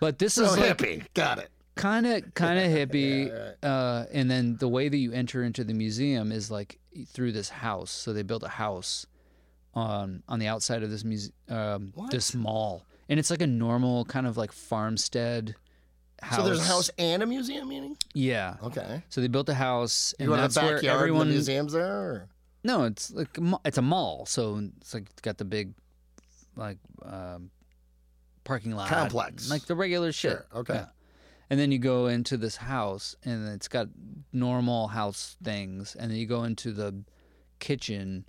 But this So is like hippie. Got it. kind of kind of <laughs> hippie uh, and then the way that you enter into the museum is like through this house so they built a house on on the outside of this muse- um, this mall and it's like a normal kind of like farmstead house So there's a house and a museum, meaning? yeah Okay. so they built a house and You that's where everyone the museum's there? Or? No it's like it's a mall so it's like it's got the big like um, parking lot Complex. like the regular shit Sure, okay. Yeah. And then you go into this house, and it's got normal house things, and then you go into the kitchen,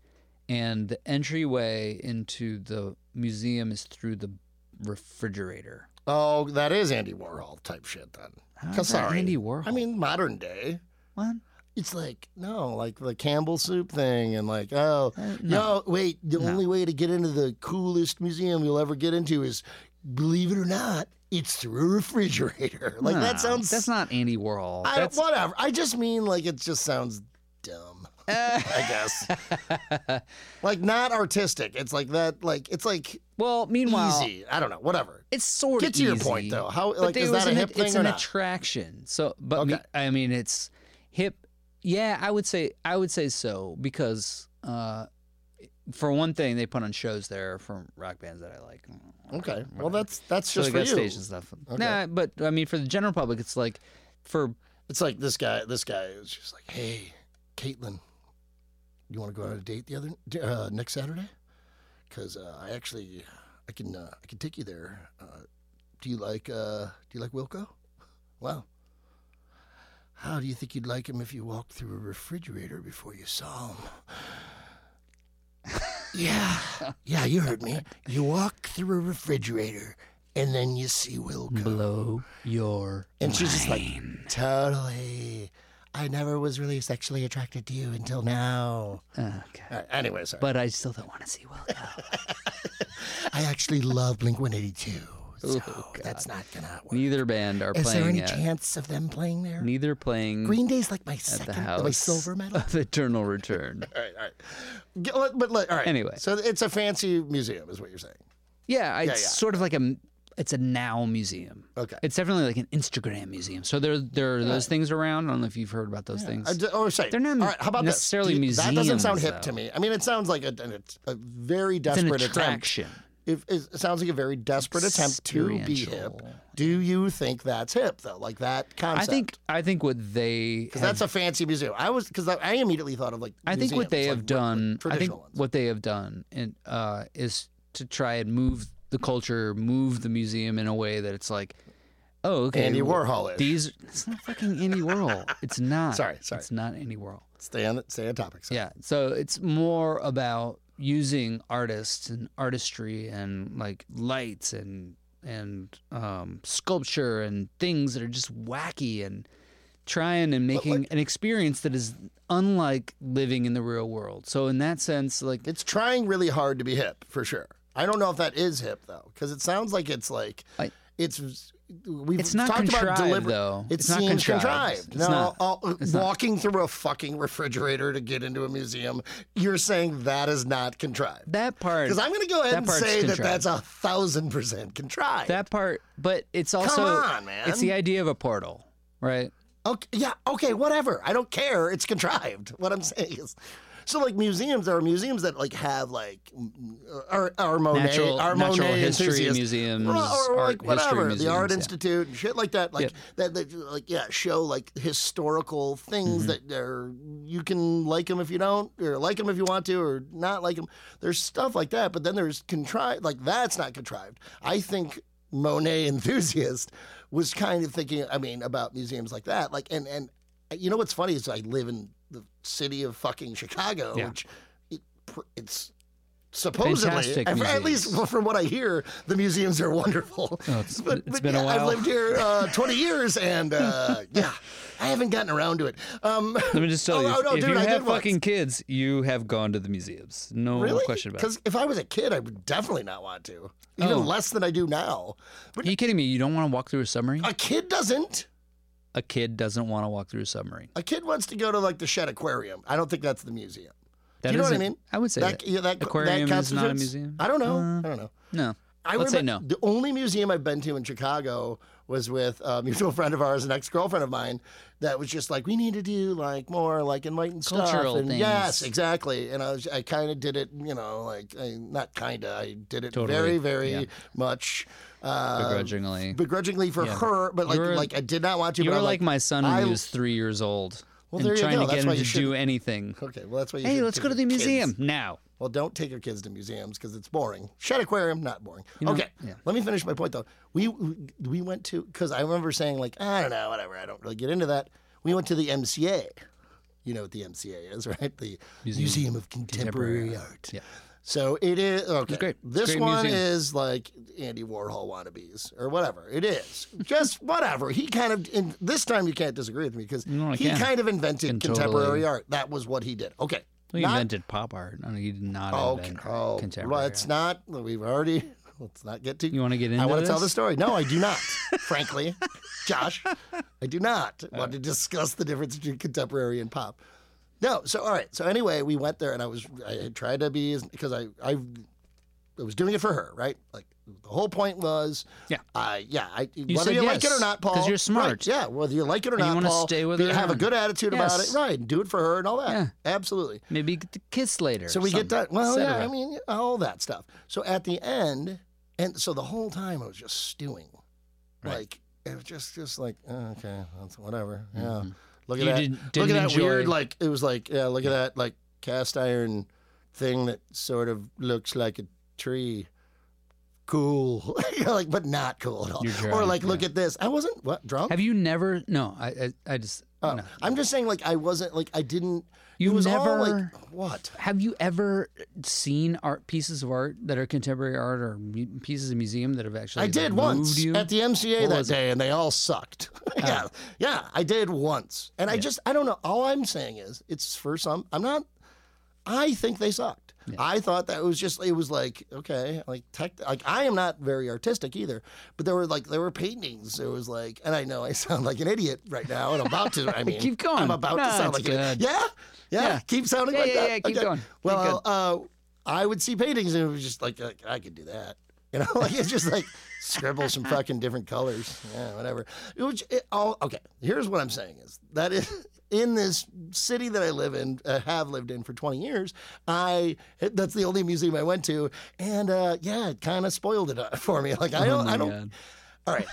and the entryway into the museum is through the refrigerator. Oh, that is Andy Warhol type shit then. How's that sorry. Andy Warhol. I mean, modern day. what? It's like no, like the Campbell soup thing, and like oh, Uh, no, wait. The No. only way to get into the coolest museum you'll ever get into is, believe it or not, it's through a refrigerator. <laughs> Like No, that sounds. That's not Andy Warhol. I, That's whatever. I just mean like it just sounds dumb. <laughs> I guess. <laughs> like not artistic. It's like that. Like it's like well. Meanwhile, easy. I don't know. Whatever. It's sort of Get to your point, though. How- but like, is that a an- hip thing It's or an not? attraction. So, but me, I mean, it's hip. Yeah, I would say I would say so because, uh, for one thing, they put on shows there from rock bands that I like. Okay. Well, that's that's So just they for got you. stage and stuff. Okay. Nah, but I mean, for the general public, it's like for It's like this guy. This guy is just like, hey, Caitlin, you want to go on a date the other uh, next Saturday? Because uh, I actually, I can, uh, I can take you there. Uh, do you like, uh, do you like Wilco? Well, how do you think you'd like him if you walked through a refrigerator before you saw him? yeah, yeah, you heard me. You walk through a refrigerator and then you see Wilco. blow your And she's just like, totally. I never was really sexually attracted to you until now. okay. Right, anyway, sorry. But I still don't want to see Wilco. <laughs> I actually love Blink 182. So Oh, that's not going to work. Neither band are playing. Is there any at. chance of them playing there? Neither playing Green Day's like my at the second, house my silver medal. of Eternal Return. <laughs> all right, all right. Get- let- But let- all right. Anyway. So it's a fancy museum, is what you're saying. Yeah, it's yeah. sort of like a it's a now museum. Okay. It's definitely like an Instagram museum. So there there are those uh, things around. I don't know if you've heard about those things. I d- or say, They're not all right, how about necessarily Do you- That doesn't sound museums, hip to me. I mean, it sounds like a, an- a very it's an desperate attempt. Attraction. It, sounds like a very desperate attempt to be hip. Do you think that's hip though? Like that concept? I think I think what they because that's a fancy museum. I was because I, I immediately thought of like. I think what they like, have done what I think ones. what they have done and uh, is to try and move the culture, move the museum in a way that it's like, oh, okay, Andy Warhol-ish. These it's not fucking Andy Warhol. It's <laughs> not. Sorry, sorry. It's not Andy Warhol. Stay on stay on topic. sorry. Yeah. So it's more about using artists and artistry and like lights and and um, sculpture and things that are just wacky and trying and making an experience that is unlike living in the real world. So in that sense, like It's trying really hard to be hip for sure. I don't know if that is hip though, because it sounds like it's like I- it's. We've It's not talked about contrived, deliver- though. It It's not seems contrived. It's no, not. uh, It's not. walking through a fucking refrigerator to get into a museum, you're saying that is not contrived. that part. Because I'm going to go ahead and say that that's a thousand percent contrived. that part, but it's also on, man. it's the idea of a portal, right? Okay, yeah, okay, whatever. I don't care. It's contrived. What I'm saying is, so like museums, there are museums that like have like mm, are, are Monet, Natural- are natural Monet history museums, or, or art like whatever, the Art yeah. Institute and shit like that. Like Yep. that, that, like yeah, show like historical things Mm-hmm. that are you can like them if you don't, or like them if you want to, or not like them. There's stuff like that, but then there's contrived. Like that's not contrived. I think Monet <laughs> enthusiast was kind of thinking. I mean, about museums like that. Like and and you know what's funny is I live in the city of fucking Chicago, Yeah. which it, it's supposedly, at least <laughs> from what I hear, the museums are wonderful. <laughs> Oh, it's- <laughs> but, it's but been a yeah, I've lived here uh, 20 years, and uh, yeah, I haven't gotten around to it. Um, Let me just tell Oh, you, oh, no, if dude, you I have once. fucking kids, you have gone to the museums. No really? question about it. Because if I was a kid, I would definitely not want to, even Oh. less than I do now. But Are you kidding me? You don't want to walk through a submarine? a kid doesn't. A kid doesn't want to walk through a submarine. A kid wants to go to like the Shedd Aquarium. I don't think that's the museum. That Do you know what I mean? I would say that. yeah, that Aquarium that is not a museum? I don't know. Uh, I don't know. No. I Let's say remember no. The only museum I've been to in Chicago was with a mutual <laughs> friend of ours, an ex girlfriend of mine, that was just like, we need to do like more like enlightened Cultural stuff. And things. yes, exactly. And I was, I kind of did it, you know, like I, not kind of, I did it Totally. very, very Yeah. much. Uh, Begrudgingly. begrudgingly for Yeah. her, but like, were- like I did not want to. You were I'm like, my son when I- he was three years old. Well, and trying to get That's why to you do anything. Okay, well that's why you. Hey, let's go to the your kids- museum now. Well, don't take your kids to museums because it's boring. Shedd Aquarium, not boring. know, okay, yeah. let me finish my point though. We we went to because I remember saying like I don't know, whatever. I don't really get into that. We went to the MCA. You know what the MCA is, <laughs> right? The Museum, of Contemporary, Contemporary Art. Yeah. So it is okay. great. It's This great one museum. is like Andy Warhol wannabes or whatever. It is just <laughs> whatever. He kind of in, this time you can't disagree with me because No, he can. kind of invented contemporary totally- art. That was what he did. Okay. Well, he Not- invented pop art. No, he did not Okay. invent Oh, contemporary. let's art. not. We've already. <laughs> Let's not get too. You want to get into I want to tell the story. No, I do not. <laughs> frankly, Josh, I do not uh, want to discuss the difference between contemporary and pop. No. So all right. So anyway, we went there, and I was I tried to be because I I I was doing it for her, right? Like the whole point was, Yeah. I yeah, I whether said you like it or not, Paul, because you're right, smart. yeah, whether you like it or And you not, wanna Paul, stay with be- her have a good attitude about it, Yes. right? Do it for her and all that. Yeah. Absolutely. Maybe get kiss later. So we get that. Well, yeah. I mean, all that stuff. So at the end, and so the whole time I was just stewing, Right. like it was just, just like oh, okay, that's whatever. Yeah, mm-hmm. Look at. You that. didn't- look at that enjoy- weird, like it was like yeah, look at that like cast iron thing that sort of looks like a tree. Cool, <laughs> like but not cool at all. You're or drunk, like, look at this. I wasn't what drunk. Have you never? No, I, I, I just. Oh, no. I'm just saying, like I wasn't like I didn't. You was all, like, what? Have you ever seen art pieces of art that are contemporary art or mu- pieces of museum that have actually I did like, once moved you? at the MCA What that was it? day, and they all sucked. <laughs> Oh. yeah, yeah, I did once, and I just I don't know. All I'm saying is it's for some. I'm not. I think they sucked. I thought that was just it was like okay, like tech. Like I am not very artistic either, but there were like there were paintings. It was like, and I know I <laughs> sound like an idiot right now, and I'm about to. I <laughs> mean, Keep going. I'm about No, to sound like an good. yeah, yeah, Yeah. Keep sounding Yeah, like yeah, that. yeah, yeah, keep Okay. going. Keep Well, uh, I would see paintings and it was just like, like I could do that. You know, <laughs> like it's just like scribble some fucking different colors. Yeah, whatever. It was it, all okay. Here's what I'm saying is that is in this city that I live in, uh, have lived in for 20 years. I that's the only museum I went to, and uh, yeah, it kind of spoiled it uh, <laughs> for me. Like I Oh don't, my I don't. God. All right,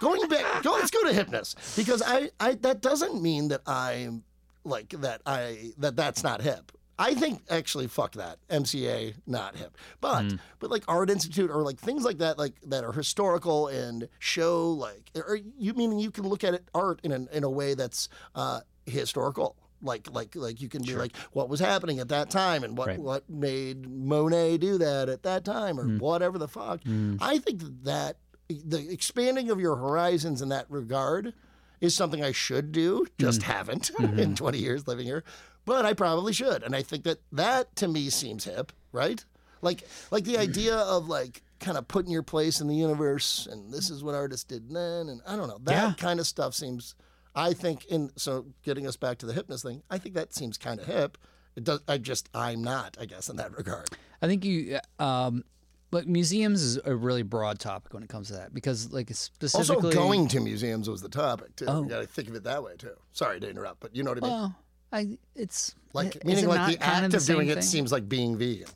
going back. Go, let's go to hypnus because I, I that doesn't mean that I'm like that. I that that's not hip. I think actually, fuck that. MCA not hip, but but like Art Institute or like things like that, like that are historical and show like, or you meaning you can look at it art in an, in a way that's uh, historical. Like like like you can be like what was happening at that time and what Right. what made Monet do that at that time or mm. whatever the fuck. Mm. I think that the expanding of your horizons in that regard is something I should do, just mm. haven't <laughs> in mm-hmm. 20 years living here, but I probably should. And I think that that to me seems hip, right? Like like the idea of like kind of putting your place in the universe and this is what artists did then and I don't know. That Yeah. kind of stuff seems I think in so getting us back to the hipness thing, I think that seems kind of hip. It does I just I'm not, I guess in that regard. I think you. Um, but museums is a really broad topic when it comes to that because, like, specifically. Also, going to museums was the topic too. Oh. You got to think of it that way too. Sorry to interrupt, but you know what I mean. Well, I it's like is meaning it like the act of the doing same it seems like being vegan.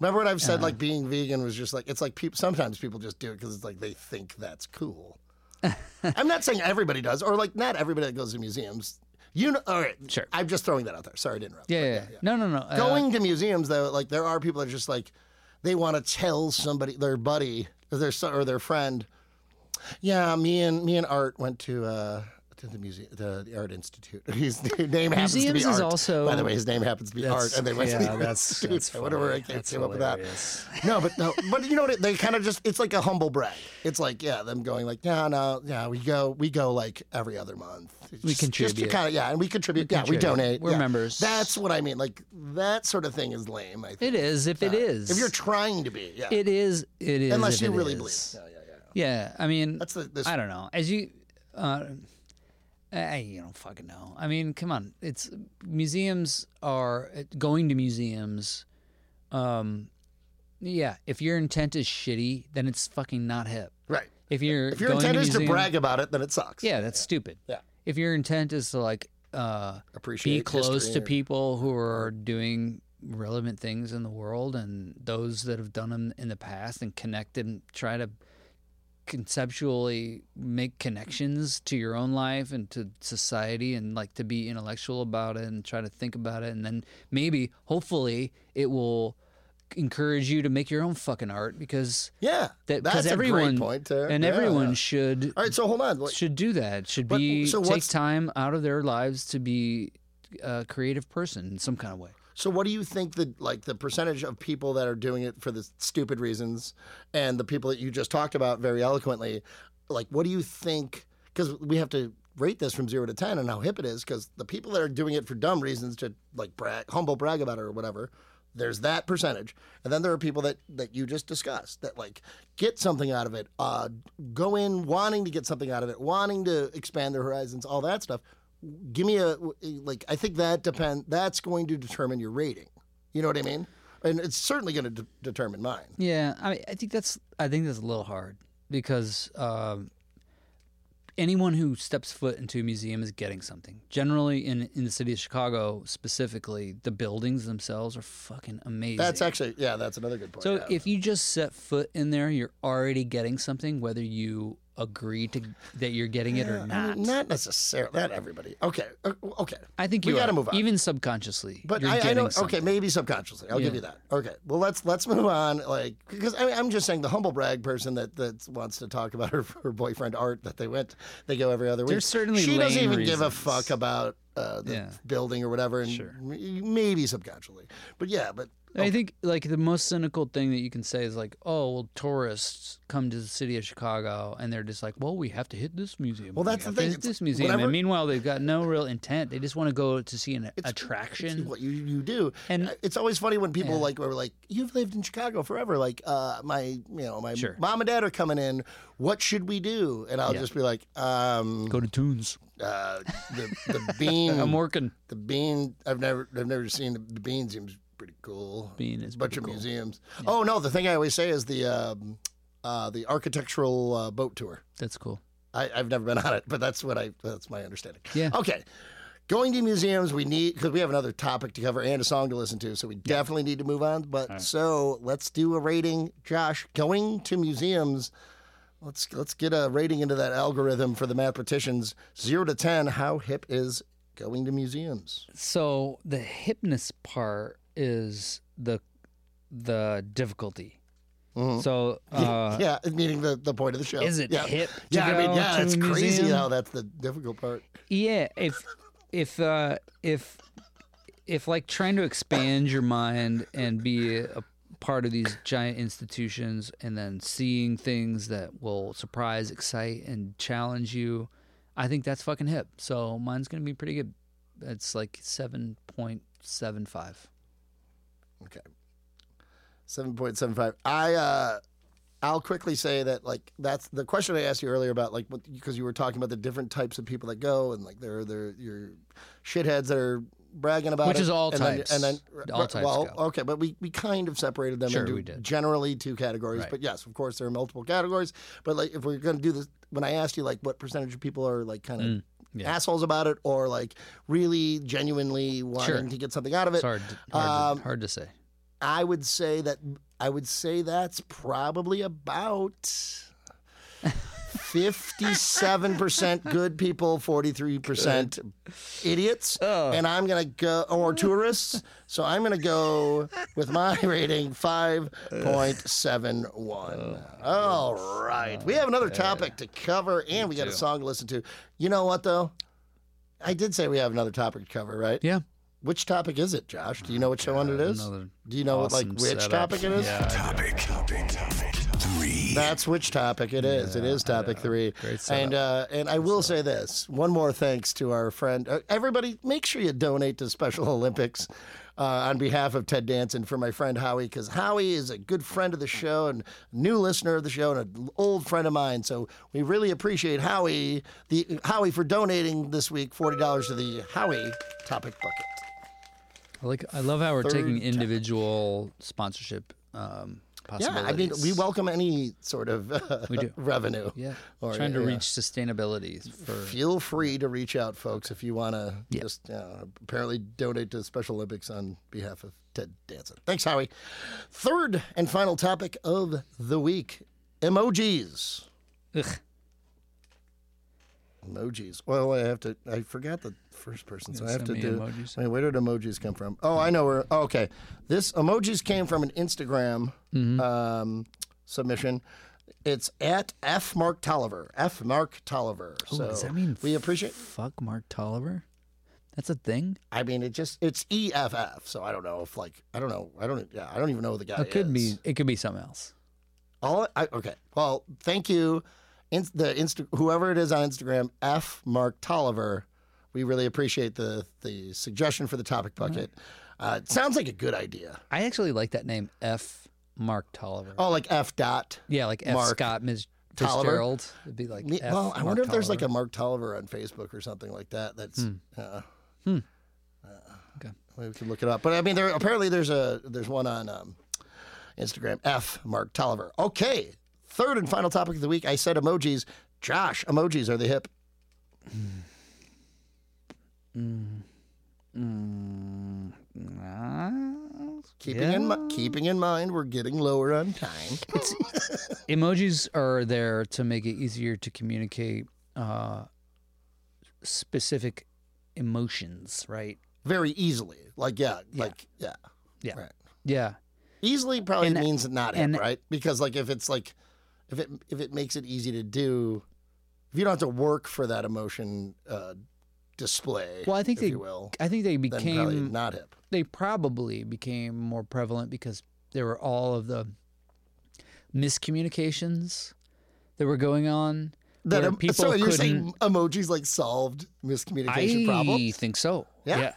Remember what I've said? Like being vegan was just like it's like people. Sometimes people just do it because it's like they think that's cool. I'm not saying everybody does, or like not everybody that goes to museums. You know, all right. Sure. I'm just throwing that out there. Sorry to interrupt. Yeah, but yeah, yeah. No, no, no. uh, Going to museums though, like there are people that are just like they want to tell somebody their buddy or their son or their friend. Yeah, me and me and Art went to uh, to the museum, the, the Art Institute. <laughs> His name happens to be Museums is Art. also- By the way, his name happens to be Art, and they went to the Art that's, Institute. that's where I funny. came, up with that. No, but no, but you know what? They kind of just it's like a humble brag. It's like yeah, them going like yeah, no, yeah, we go we go like every other month. It's We just, just to contribute. kind of yeah, and we contribute. yeah, we donate. We're yeah. members. That's what I mean. Like that sort of thing is lame. I think. It is if it is. If you're trying to be, yeah. it is. It is. Unless you really is. believe. Yeah, yeah, yeah. Yeah, I mean, That's the this. I don't know. As you, uh, I you don't fucking know. I mean, come on. It's museums are going to museums. Um, yeah. If your intent is shitty, then it's fucking not hip. Right. If you're If your intent to is to brag about it, then it sucks. yeah, that's stupid. Yeah. If your intent is to like uh, Appreciate be close to or- people who are doing relevant things in the world and those that have done them in the past and connect and try to conceptually make connections to your own life and to society and like to be intellectual about it and try to think about it and then maybe hopefully it will encourage you to make your own fucking art because Yeah. that that's everyone great point there. and Yeah, everyone yeah. should All right, so hold on. Should do that. Should But- be so take time out of their lives to be a creative person in some kind of way. So what do you think that like the percentage of people that are doing it for the stupid reasons and the people that you just talked about very eloquently, like what do you think because we have to rate this from 0 to 10 and how hip it is because the people that are doing it for dumb reasons to like brag humble brag about it or whatever there's that percentage. And then there are people that that you just discussed that like get something out of it uh go in wanting to get something out of it wanting to expand their horizons all that stuff give me a like i think that depend that's going to determine your rating you know what i mean and it's certainly going to de- determine mine Yeah, I mean, I think that's I think that's a little hard because um, anyone who steps foot into a museum is getting something. Generally, in in the city of Chicago specifically, the buildings themselves are fucking amazing. that's actually yeah that's another good point so yeah. if you just set foot in there, you're already getting something, whether you agree to that you're getting it or I not. mean, not necessarily not everybody okay uh, okay I think we you gotta are, move on. even subconsciously. But you're I, I getting. Okay, something. maybe subconsciously. I'll give Yeah. you that. Okay. Well, let's let's move on. Like, because I, I'm just saying the humble brag person that that wants to talk about her her boyfriend art that they went they go every other week. There's certainly she doesn't lame even give a reasons. fuck about uh, the Yeah. building or whatever, and Sure. m- maybe subconsciously. But yeah, but I think like the most cynical thing that you can say is like, oh, well, tourists come to the city of Chicago and they're just like, well, we have to hit this museum. Well, we that's the have to thing. hit this museum, whenever- and meanwhile, they've got no real intent. They just want to go to see an It's attraction. what you you do. And- And it's always funny when people Yeah. like are like, "You've lived in Chicago forever." Like, uh, my you know my Sure. mom and dad are coming in. What should we do? And I'll Yeah. just be like, um, Go to Tunes. uh, the the <laughs> bean. I'm working. the bean. I've never I've never seen the, the bean. Seems pretty cool. Bean is a bunch of cool. museums. Oh no, the thing I always say is the um, uh, the architectural uh, boat tour. That's cool. I, I've never been on it, but that's what I that's my understanding. Yeah. Okay. Going to museums, we need because we have another topic to cover and a song to listen to, so we definitely need to move on. But so let's do a rating, Josh. Going to museums, let's let's get a rating into that algorithm for the mathematicians. Zero to ten, how hip is going to museums? So the hipness part is the the difficulty. So uh, <laughs> yeah, meaning the, the point of the show. is it yeah. hip? Yeah, I mean, yeah, it's crazy museum? how that's the difficult part. Yeah, if if uh, if if like trying to expand your mind and be a part of these giant institutions and then seeing things that will surprise, excite, and challenge you, I think that's fucking hip. So mine's gonna be pretty good. It's like seven point seven five. Okay. Seven point seven five. I uh I'll quickly say that like that's the question I asked you earlier about like because you were talking about the different types of people that go and like there are there your shitheads that are bragging about Which it, is all and then, types. and then All types well go. okay but we, we kind of separated them Sure, into we did. generally two categories Right. but yes of course there are multiple categories but like if we're going to do this when I asked you like what percentage of people are like kind of Mm, yeah. assholes about it or like really genuinely wanting Sure. to get something out of it It's hard, hard, Um, to, hard to say. I would say that I would say that's probably about fifty-seven percent good people, forty-three percent idiots, Oh. and I'm gonna go or tourists. So I'm gonna go with my <laughs> rating five point seven one. All right, we have another topic to cover, and we got a song to listen to. You know what though? I did say we have another topic to cover, right? Yeah. Which topic is it, Josh? Do you know which one it is? Do you know what, like which setup. topic it is? Yeah, Topic. Topic. Topic. Three. That's which topic it is. it is topic three. Great setup. and uh, and I will say this: one more thanks to our friend. Uh, everybody, make sure you donate to Special <laughs> Olympics. Uh, on behalf of Ted Danson for my friend Howie, because Howie is a good friend of the show and new listener of the show and an old friend of mine. So we really appreciate Howie, the Howie for donating this week forty dollars to the Howie topic bucket. I like. I love how we're Third taking topic. individual sponsorship um, Yeah, I mean, we welcome any sort of uh, <laughs> We do. revenue. Yeah, Or, trying to yeah. reach sustainability for. Feel free to reach out, folks, if you want to Yeah. just uh, apparently donate to Special Olympics on behalf of Ted Danson. Thanks, Howie. Third and final topic of the week emojis. Ugh. Emojis. Well, I have to, I forgot the first person, so I have to do. emojis? Wait, where did emojis come from? Oh, I know where. Oh, okay. This emojis came from an Instagram Mm-hmm. um, submission. It's at F Mark Tolliver. F Mark Tolliver. so does that mean we appreciate. Fuck Mark Tolliver. That's a thing. I mean, it just it's EFF. So I don't know if like I don't know. I don't. Yeah, I don't even know who the guy It could is. be. It could be something else. All I, okay. Well, thank you, in, the Insta, whoever it is on Instagram, F Mark Tolliver. We really appreciate the the suggestion for the topic bucket. Uh, it sounds like a good idea. I actually like that name, F. Mark Tolliver. Oh, like F dot. yeah, like F. Mark Scott Ms. Tolliver? Fitzgerald. It'd be like. F. well, I Mark wonder if there's like a Mark Tolliver on Facebook or something like that. That's uh, Okay. we can look it up. But I mean, there apparently there's a there's one on um, Instagram. F Mark Tolliver. Okay, third and final topic of the week. I said emojis. Josh, emojis are the hip. Keeping in mi- keeping in mind, we're getting lower on time. emojis are there to make it easier to communicate uh, specific emotions, right? Very easily, like yeah, like yeah, Yeah. right. Yeah. Easily probably And- means not hip, right? Because like if it's like if it if it makes it easy to do, if you don't have to work for that emotion uh, display, Well, I think if they will, I think they became not hip. they probably became more prevalent because there were all of the miscommunications that were going on. That people so you're saying emojis like solved miscommunication problems. I think so. Yeah? Yeah,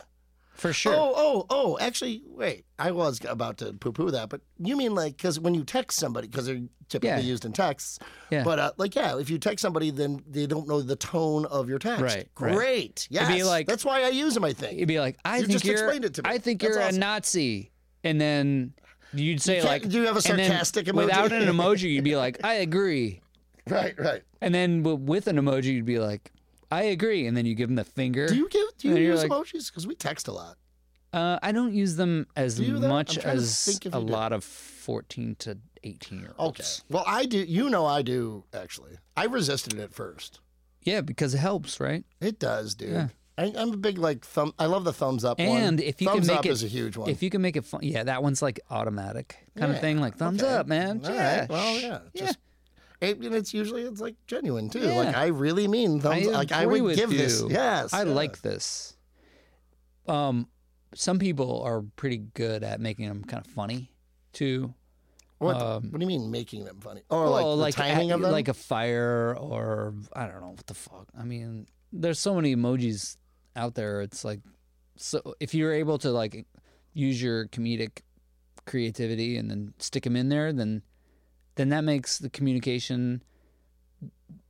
for sure. Oh, oh, oh! Actually, wait. I was about to poo-poo that, but you mean like because when you text somebody, because they're typically Yeah. used in texts. Yeah. But uh, like, yeah, if you text somebody, then they don't know the tone of your text. Right, right. Great. Yes. Be like- that's why I use them. I think. You'd be like, I You think just you're. explained it to me. I think That's you're awesome. a Nazi, and then you'd say can't- like, do you have a sarcastic emoji? Without an <laughs> emoji, you'd be like, I agree, Right. Right. and then with an emoji, you'd be like, I agree, and then you give them the finger. Do you give? Do you use like- emojis? Because we text a lot. Uh, I don't use them as much I'm trying to as a do. lot of fourteen to eighteen year olds. Okay. Well, I do. You know, I do actually. I resisted it at first. Yeah, because it helps, right? It does, dude. Yeah. I, I'm a big like thumb. I love the thumbs up one. And if you thumbs can make up it, is a huge one. If you can make it fun, yeah, that one's like automatic kind Yeah, of thing, like thumbs okay. up, man. All yeah, right. Well, yeah. yeah. And it's usually it's like genuine too. Yeah. Like I really mean thumbs. I like I would give this. Yes. I like this. Um, some people are pretty good at making them kind of funny, too. What? um, what do you mean making them funny? Or Well, like the timing at- of them? like a fire, or I don't know what the fuck. I mean, there's so many emojis out there. It's like, so if you're able to like use your comedic creativity and then stick them in there, then then that makes the communication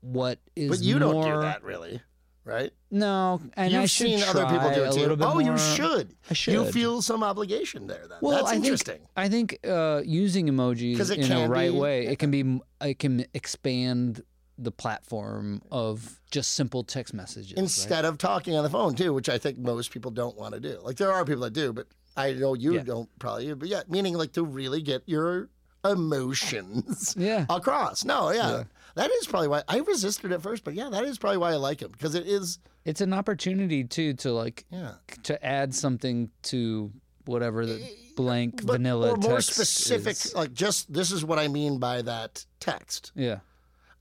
what is but you don't do that really, right? no and You've I should seen other people do a it too. little bit oh, you should. I should You feel some obligation there. Then well, that's I interesting. Think, I think uh, using emojis in can right be- way, it can be it can expand the platform of just simple text messages. right? Instead of talking on the phone too, which I think most people don't want to do. Like there are people that do, but I know you Yeah. don't probably. But yeah, meaning like to really get your emotions Yeah. across. No, yeah. Yeah. That is probably why I resisted at first, but yeah, that is probably why I like him because it is, It's an opportunity too to like yeah, to add something to whatever the blank Eh, but vanilla or more specific. is. Like just this is what I mean by that text. Yeah.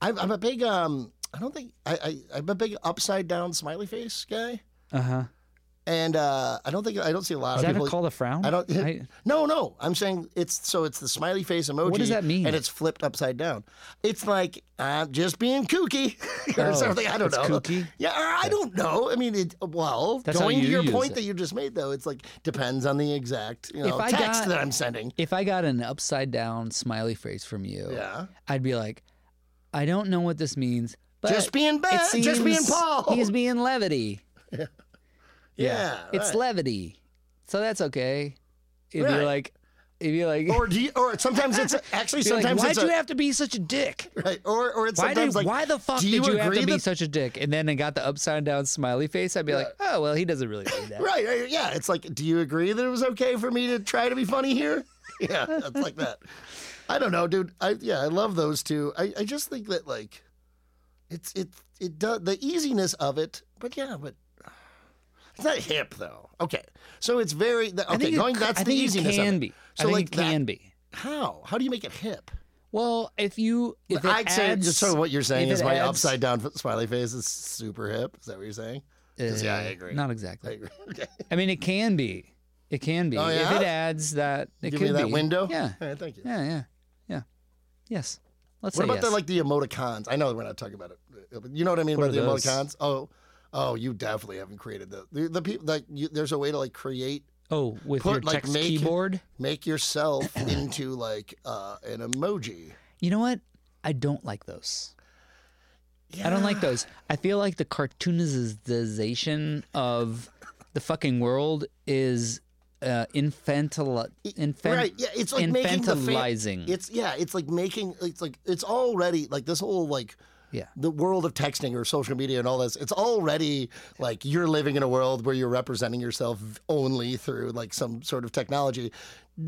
I'm, I'm a big um. I don't think I, I I'm a big upside down smiley face guy. Uh huh. And uh, I don't think I don't see a lot Is of that people. call a frown? I don't. I- <laughs> no, no. I'm saying it's so it's the smiley face emoji. What does that mean? And it's flipped upside down. It's like I'm just being kooky <laughs> or Oh, something. I don't it's know. kooky? Yeah, or I don't know. I mean, it, well, That's going to your point it. that you just made, though, it's like depends on the exact you know text got- that I'm sending. if I got an upside down smiley face from you, Yeah. I'd be like, I don't know what this means, but Just being bad. Just being Paul. He's being levity. <laughs> yeah, Yeah, it's right. levity, so that's okay. If Right. you're like, if you're like, Or do you, or sometimes it's <laughs> actually you're like, sometimes why'd it's you a, have to be such a dick? right. Or or it's Why sometimes did, like why the fuck do did you have agree to be that- such a dick? And then I got the upside down smiley face. I'd be like, oh well, he doesn't really mean that. Right, right, yeah. It's like, do you agree that it was okay for me to try to be funny here? <laughs> Yeah, that's like that. I don't know, dude. I yeah, I love those two. I, I just think that like, it's it it does the easiness of it, but yeah, but it's not hip though. Okay, so it's very the- I think Going it, that's I the think easiness it can of it. be. So I think like it can that, be. How how do you make it hip? Well, if you if I'd say adds, so. What you're saying is my adds- upside down smiley face is super hip. Is that what you're saying? 'Cause, yeah, I uh, agree. Not exactly. I agree. <laughs> Okay. I mean, it can be. It can be. Oh, yeah? If it adds that, it Give could me that be. window. Yeah. All right, thank you. Yeah. Yeah. Yeah. Yes. Let's What about yes. the like the emoticons? I know we're not talking about it. You know what I mean What by the those? emoticons? Oh, oh, you definitely haven't created the the, the people like you, there's a way to like create oh, with put, your like, text make- keyboard. make yourself <coughs> into like uh, an emoji. You know what? I don't like those. I don't like those. I feel like the cartoonization of the fucking world is uh, infantil infant right? Yeah, it's like making the infantilizing. It's yeah, it's like making it's like it's already like this whole like yeah. the world of texting or social media and all this, it's already like you're living in a world where you're representing yourself only through like some sort of technology.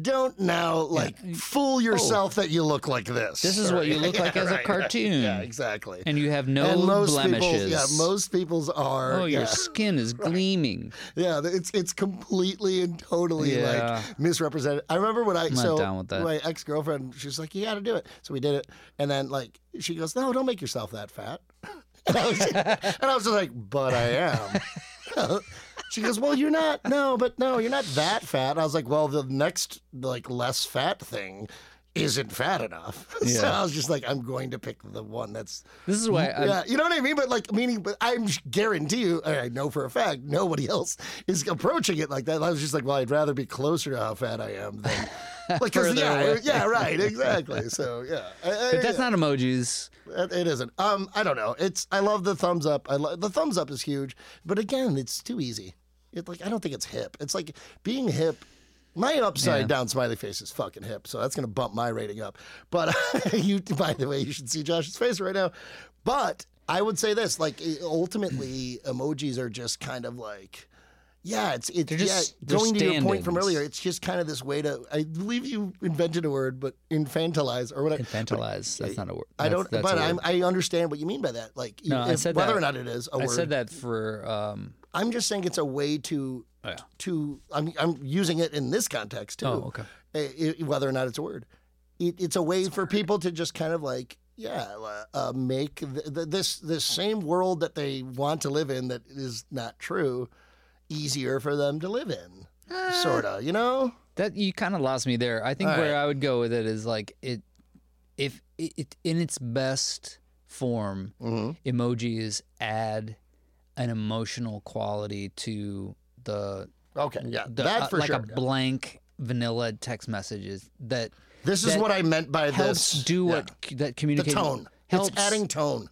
Don't now like fool oh. yourself that you look like this. This is what you look like <laughs> as a cartoon. Yeah, exactly. And you have no and most blemishes. people's yeah, most people's are oh, your yeah, <laughs> skin is gleaming. yeah, it's it's completely and totally Yeah. like misrepresented. I remember when I not so down with that. my ex girlfriend, she was like, "You got to do it," so we did it, and then like she goes, "No, don't make yourself that fat," <laughs> and I was, and I was just like, "But I am." She goes, "Well, you're not. No, but no, you're not that fat." I was like, "Well, the next like less fat thing." Isn't fat enough, <laughs> so Yeah. I was just like, I'm going to pick the one that's This is why I'm, yeah, you know what I mean. But like, meaning, but I'm guarantee you, I know for a fact, nobody else is approaching it like that. I was just like, well, I'd rather be closer to how fat I am than, <laughs> like, yeah, yeah, right, <laughs> exactly. So yeah, I- I- But that's not emojis. it it isn't. Um, I don't know. It's I love the thumbs up. I love the thumbs up is huge, but again, it's too easy. It like I don't think it's hip. It's like being hip. My upside Yeah. down smiley face is fucking hip, so that's gonna bump my rating up. But <laughs> you, by the way, you should see Josh's face right now. But I would say this: like ultimately, emojis are just kind of like. Yeah, it's it's They're just- yeah. Going to your point from earlier, it's just kind of this way to. I believe you invented a word, but infantilize or whatever. Infantilize. That's not a word. I don't, that's but. I understand what you mean by that. Like, No, I said whether that- or not it is a I word. said that for um. I'm just saying it's a way to Oh, yeah. to. I'm I'm using it in this context too. Oh, okay. I- I- whether or not it's a word, it, it's a way for people to just kind of like. Yeah, uh, make th- th- this this same world that they want to live in that is not true easier for them to live in, Uh, sorta. You know? That you kind of lost me there. I think All where right. I would go with it is like it, if it, it in its best form, Mm-hmm. emojis add an emotional quality to the, Okay, yeah, the that uh, for like sure. a blank vanilla text messages that this is what I meant by helps this. do Yeah. what c- that the tone. helps It's adding tone.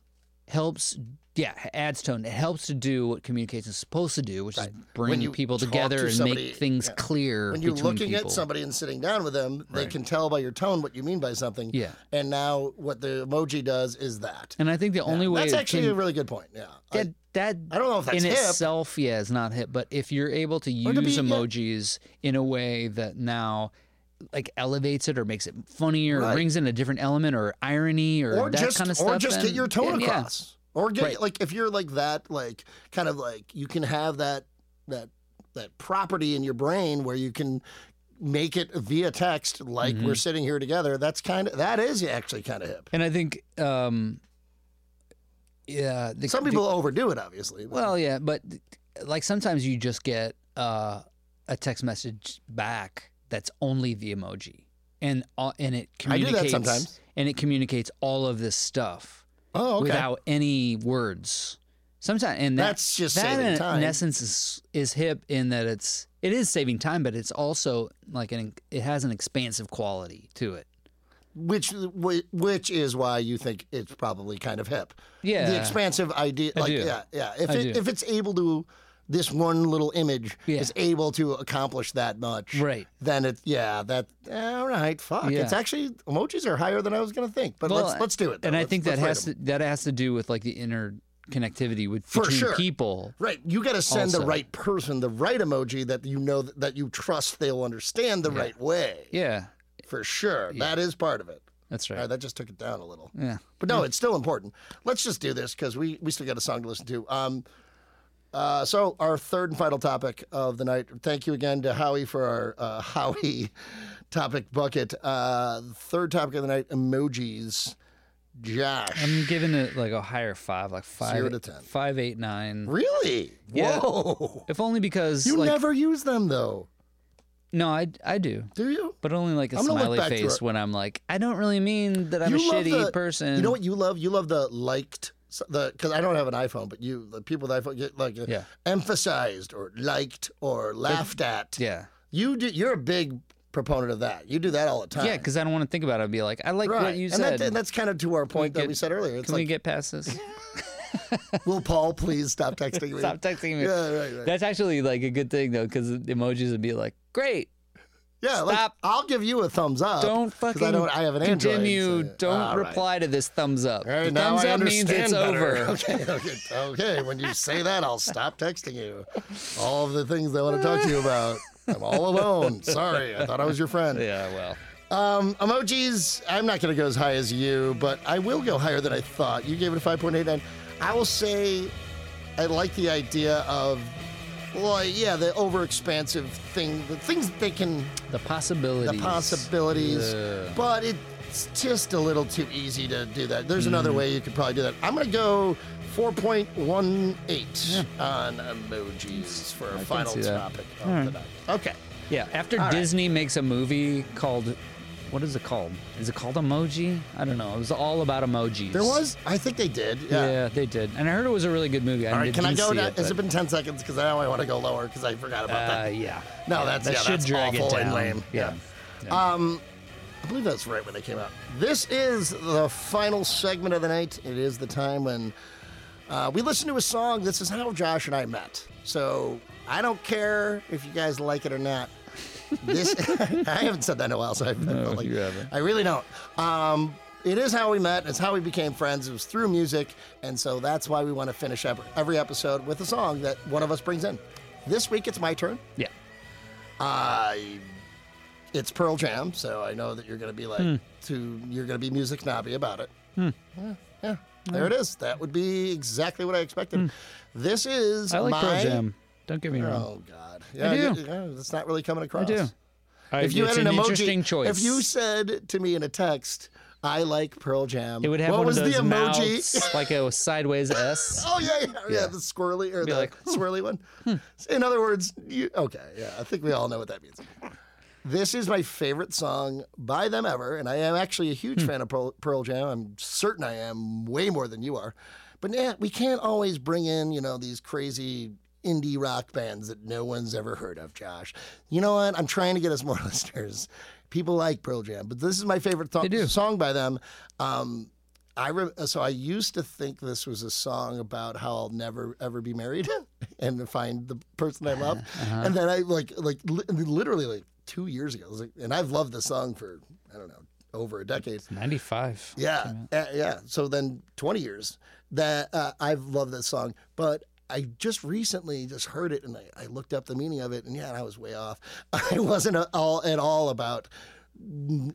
Helps yeah adds tone it helps to do what communication is supposed to do which is bring you people together to and somebody- make things yeah. clear when you're looking people. at somebody and sitting down with them, they can tell by your tone what you mean by something. Yeah. And now what the emoji does is that. and i think the only way That's actually can, a really good point. Yeah. I- that that I don't know if that's in hip. itself yeah is not hip but if you're able to Or to use be- yeah. emojis in a way that now like elevates it or makes it funnier or brings in a different element or irony or, or that just kind of stuff or just get your tone yeah, yeah. across. Or get Right. like if you're like that, like kind of like you can have that that that property in your brain where you can make it via text like Mm-hmm. we're sitting here together. That's kind of that is actually kind of hip. and i think um yeah the, Some the- people overdo it, obviously. Well, yeah, but like sometimes you just get uh, a text message back that's only the emoji, and all, and it I do that communicates sometimes. and it communicates all of this stuff Oh, okay. without any words. Sometimes, and that, That's just that saving in, time. in essence is is hip in that it's it is saving time, but it's also like an it has an expansive quality to it. which which is why you think it's probably kind of hip. Yeah. the expansive idea, like do. yeah, yeah. If I it, do. if it's able to, this one little image Yeah. is able to accomplish that much, Right. Then it, yeah, that all right, fuck. Yeah. It's actually emojis are higher than I was gonna think, but Well, let's let's do it. though. And I Let's- think that has to, that has to do with like the interconnectivity with For between sure. people. Right, you got to send the right person the right emoji that you know that you trust they'll understand the right way. Yeah, For sure, that is part of it. that's right. right, that just took it down a little. Yeah. But no, it's still important. Let's just do this because we, we still got a song to listen to. Um, uh, so our third and final topic of the night. Thank you again to Howie for our uh, <laughs> Howie topic bucket. Uh, third topic of the night: emojis. Josh, I'm giving it like a higher five, like five, Zero to 10. five, eight, nine. really? Yeah. Whoa! If only because You like never use them though, no, I I do, do you? but only like a smiley face when I'm like I don't really mean that I'm you a shitty the, person. You know what you love? You love the liked. The because I don't have an iPhone, but you the people with iPhone get like Yeah. emphasized or liked or laughed at. Yeah. You do. You're a big proponent of that. You do that all the time. Yeah, because I don't want to think about it. I'd be like, I like right. what you and, said. that, and that's kind of to our point that get- we said earlier. It's Can we like, get past this? <laughs> <laughs> will Paul please stop texting me? Stop texting me. Yeah, right, right. That's actually like a good thing though, because emojis would be like, great, yeah, like, stop. I'll give you a thumbs up. don't fucking I don't. I have an Android. continue. so- Don't right. reply to this thumbs up. All right, The thumbs up means it's better. over. <laughs> Okay, okay, okay. When you say that, I'll stop texting you. All of the things I want to talk to you about. I'm all alone. Sorry, I thought I was your friend. Yeah, well, Um, emojis, I'm not going to go as high as you, but I will go higher than I thought. You gave it a 5.89. I will say I like the idea of, well, yeah, the overexpansive thing, the things that they can, the possibilities. the possibilities, Yeah. but it's just a little too easy to do that. There's another mm-hmm. way you could probably do that. I'm going to go 4.18 on emojis for a final see that. topic of the night. Okay. Yeah, after All right. Disney makes a movie called, what is it called? Is it called Emoji? I don't know. It was all about emojis. There was, I think they did. Yeah, they did, and I heard it was a really good movie. I All right, can I go? now? it, Has it been 10 seconds? Because now I want to go lower because I forgot about Uh, that. yeah. No, that's that yeah, should that's drag awful it and down. lame. Yeah. Um, I believe that's right when they came out. This is the final segment of the night. It is the time when uh, we listen to a song. This is how Josh and I met. So I don't care if you guys like it or not. This <laughs> I haven't said that in a while, so I, No, like, you haven't. I really don't. Um, it is how we met. It's how we became friends. It was through music, and so that's why we want to finish every episode with a song that one of us brings in. This week it's my turn. Yeah. I it's Pearl Jam, so I know that you're going to be like Hmm. to you're going to be music snobby about it. Yeah, yeah. There it is. That would be exactly what I expected. This is Hmm. I like my Pearl Jam. Don't get me wrong. Oh God, yeah, do. you- yeah, that's not really coming across. I do. I, If you had an, emoji, interesting choice. if you said to me in a text, "I like Pearl Jam," it would have what one was of those the emoji? mouths, <laughs> like a sideways S. Oh yeah, yeah, yeah, Yeah. the squirrely or the like, hmm. swirly one. In other words, you, okay, yeah, I think we all know what that means. This is my favorite song by them ever, and I am actually a Hmm. huge fan of Pearl, Pearl Jam. I'm certain I am way more than you are. But yeah, we can't always bring in, you know, these crazy indie rock bands that no one's ever heard of, Josh. You know what? I'm trying to get us more <laughs> listeners. People like Pearl Jam, but this is my favorite th- song by them. Um, I re- so I used to think this was a song about how I'll never ever be married <laughs> and find the person I love, <laughs> Uh-huh. and then I like like li- literally like two years ago, like, and I've loved the song for I don't know over a decade. 95. Yeah, uh, yeah. So then 20 years that uh, I've loved this song, but I just recently just heard it and I, I looked up the meaning of it, and yeah, I was way off. <laughs> I wasn't a- all at all about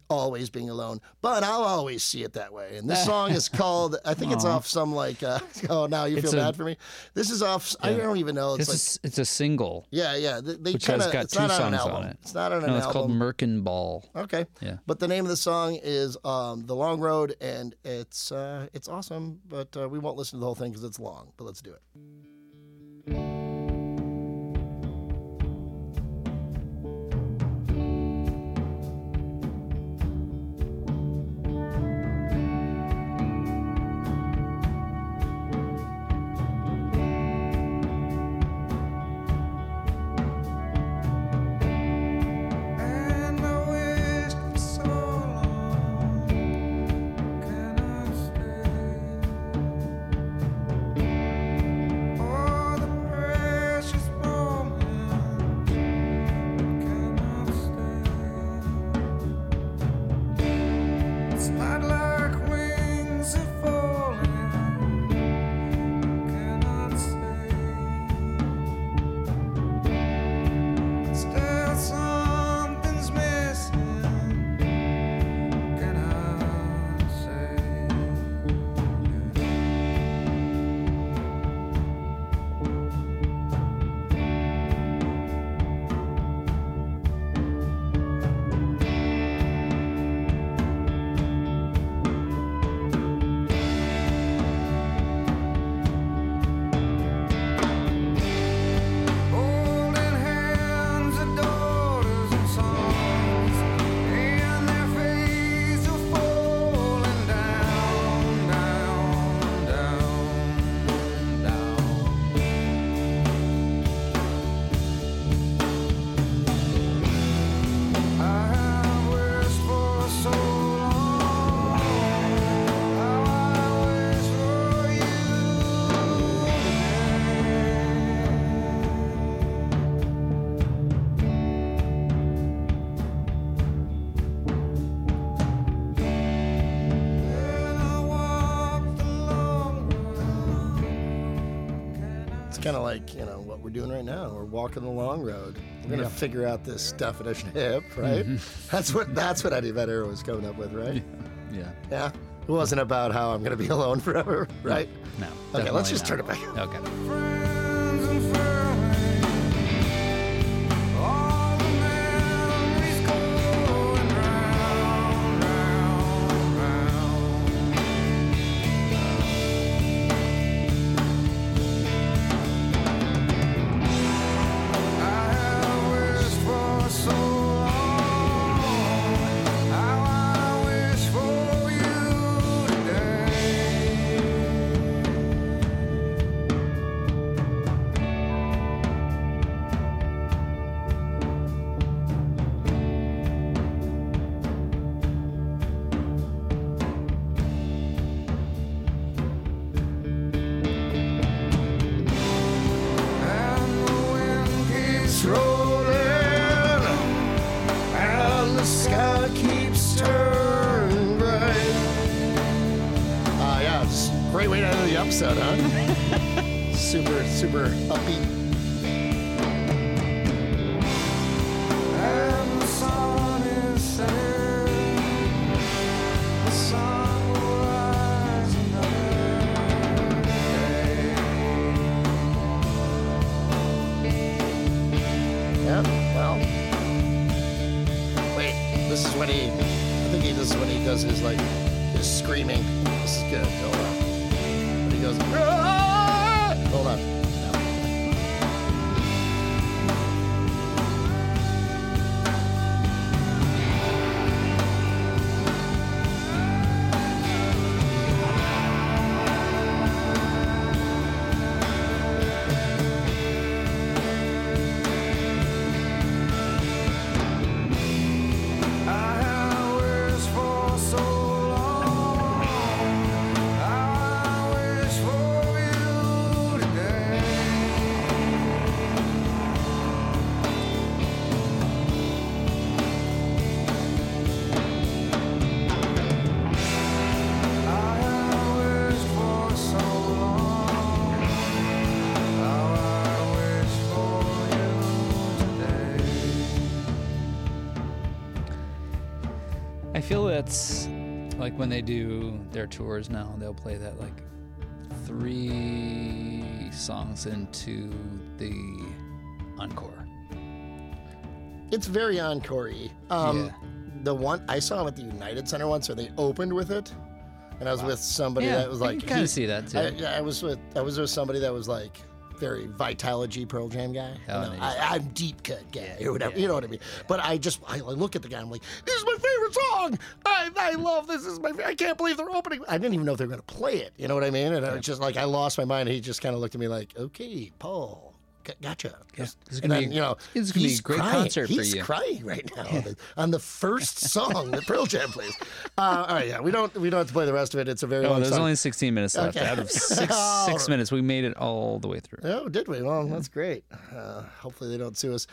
always being alone, but I'll always see it that way. And this <laughs> song is called, I think it's off some like, uh, <laughs> oh, now you It's feel a- bad for me. This is off, I don't even know. It's, It's, a like, s it's a single, yeah, yeah. They, they which kind has got it's two not on an songs album. on it. It's not on an No, it's album. called Merkin Ball. Okay. Yeah. But the name of the song is um, "The Long Road," and it's uh, it's awesome. But uh, we won't listen to the whole thing because it's long. But let's do it. Thank you. Kind of like you know what we're doing right now. We're walking the long road. We're gonna figure out this definition <laughs> hip, right? Mm-hmm. That's what that's what Eddie Vedder was coming up with, right? Yeah. Yeah. It wasn't about how I'm gonna be <laughs> alone forever, right? No. Okay, let's just turn it back. Okay. <laughs> super, super upbeat. That's like when they do their tours now, they'll play that like three songs into the encore. It's very encore-y. Um, Yeah. The one I saw at the United Center once, where they opened with it, and I was with somebody Yeah, that was like, can kinda see that, too. I, yeah, I was with I was with somebody that was like very Vitalogy Pearl Jam guy. You Oh, know. I, I'm deep cut guy or whatever. You know what I mean? But I just I look at the guy. I'm like, this is my favorite song. I, I love this. this is my. I can't believe they're opening. I didn't even know if they were going to play it. You know what I mean? And I was just like I lost my mind. He just kind of looked at me like, okay, Paul. Gotcha. Just- This is gonna be- you know, this is gonna be a great crying. concert for you. he's crying right now on, the, <laughs> on the first song that Pearl Jam plays. Uh, all right, yeah, we don't we don't have to play the rest of it. It's a very Oh, long there's song. only 16 minutes left. Okay. Out of <laughs> six six minutes, we made it all the way through. Oh, did we? Well, that's great. Uh, hopefully they don't sue us.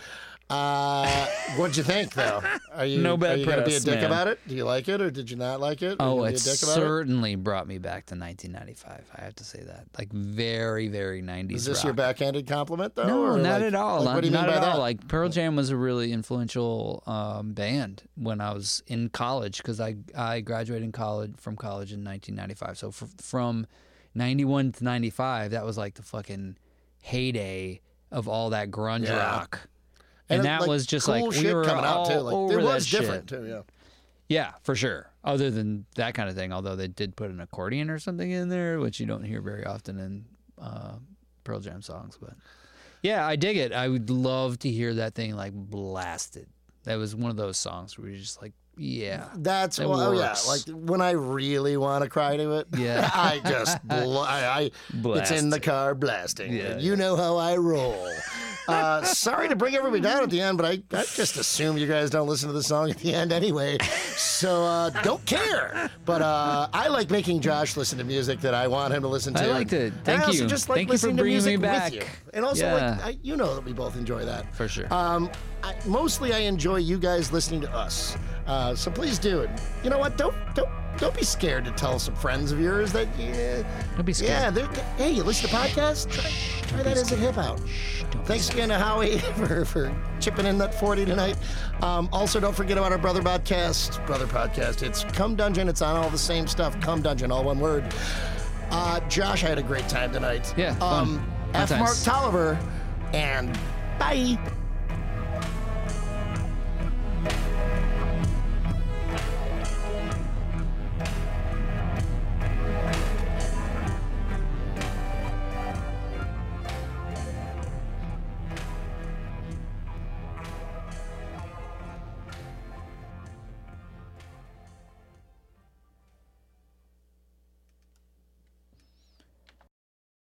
Uh, what'd you think, though? <laughs> Are you, No bad are you gonna be a dick man. about it? Do you like it, or did you not like it? Oh, it be a dick about it? certainly brought me back to 1995. I have to say that, like very, very 90s. Is this rock. your backhanded compliment, though? No, not like- at all. Like, what do you not mean by that? all. Like Pearl Jam was a really influential um, band when I was in college because I I graduated in college from college in 1995. So fr- from 91 to 95, that was like the fucking heyday of all that grunge Yeah. rock. And, that like, was just cool like we were coming all out too. Like, over it was that different shit. too. Yeah. Yeah, for sure. Other than that kind of thing, although they did put an accordion or something in there, which you don't hear very often in uh, Pearl Jam songs. But yeah, I dig it. I would love to hear that thing like blasted. That was one of those songs where you're just like, yeah, That's It well, oh yeah. Like when I really want to cry to it, Yeah. <laughs> I just bl- I, I it's in the car blasting. Yeah, you know how I roll. Uh, sorry to bring everybody down at the end, but I, I just assume you guys don't listen to the song at the end anyway, so uh, don't care. But uh, I like making Josh listen to music that I want him to listen to. I liked it. And Thank I also you. just like Thank you for listening to bringing me music back. with you, and also Yeah. like I, you know that we both enjoy that. for sure. Um, I, mostly, I enjoy you guys listening to us. Uh, so please do it. You know what? Don't don't don't be scared to tell some friends of yours that yeah, Don't be scared. yeah. they're- Hey, you listen to podcasts? Try, try that as a hip out. Thanks again to Howie <laughs> for, for chipping in that 40 tonight. Um, also, don't forget about our brother podcast. Brother podcast. It's Come Dungeon. It's on all the same stuff. Come Dungeon, all one word. Uh, Josh, I had a great time tonight. Yeah. Um, F. Mark. Tolliver, and bye.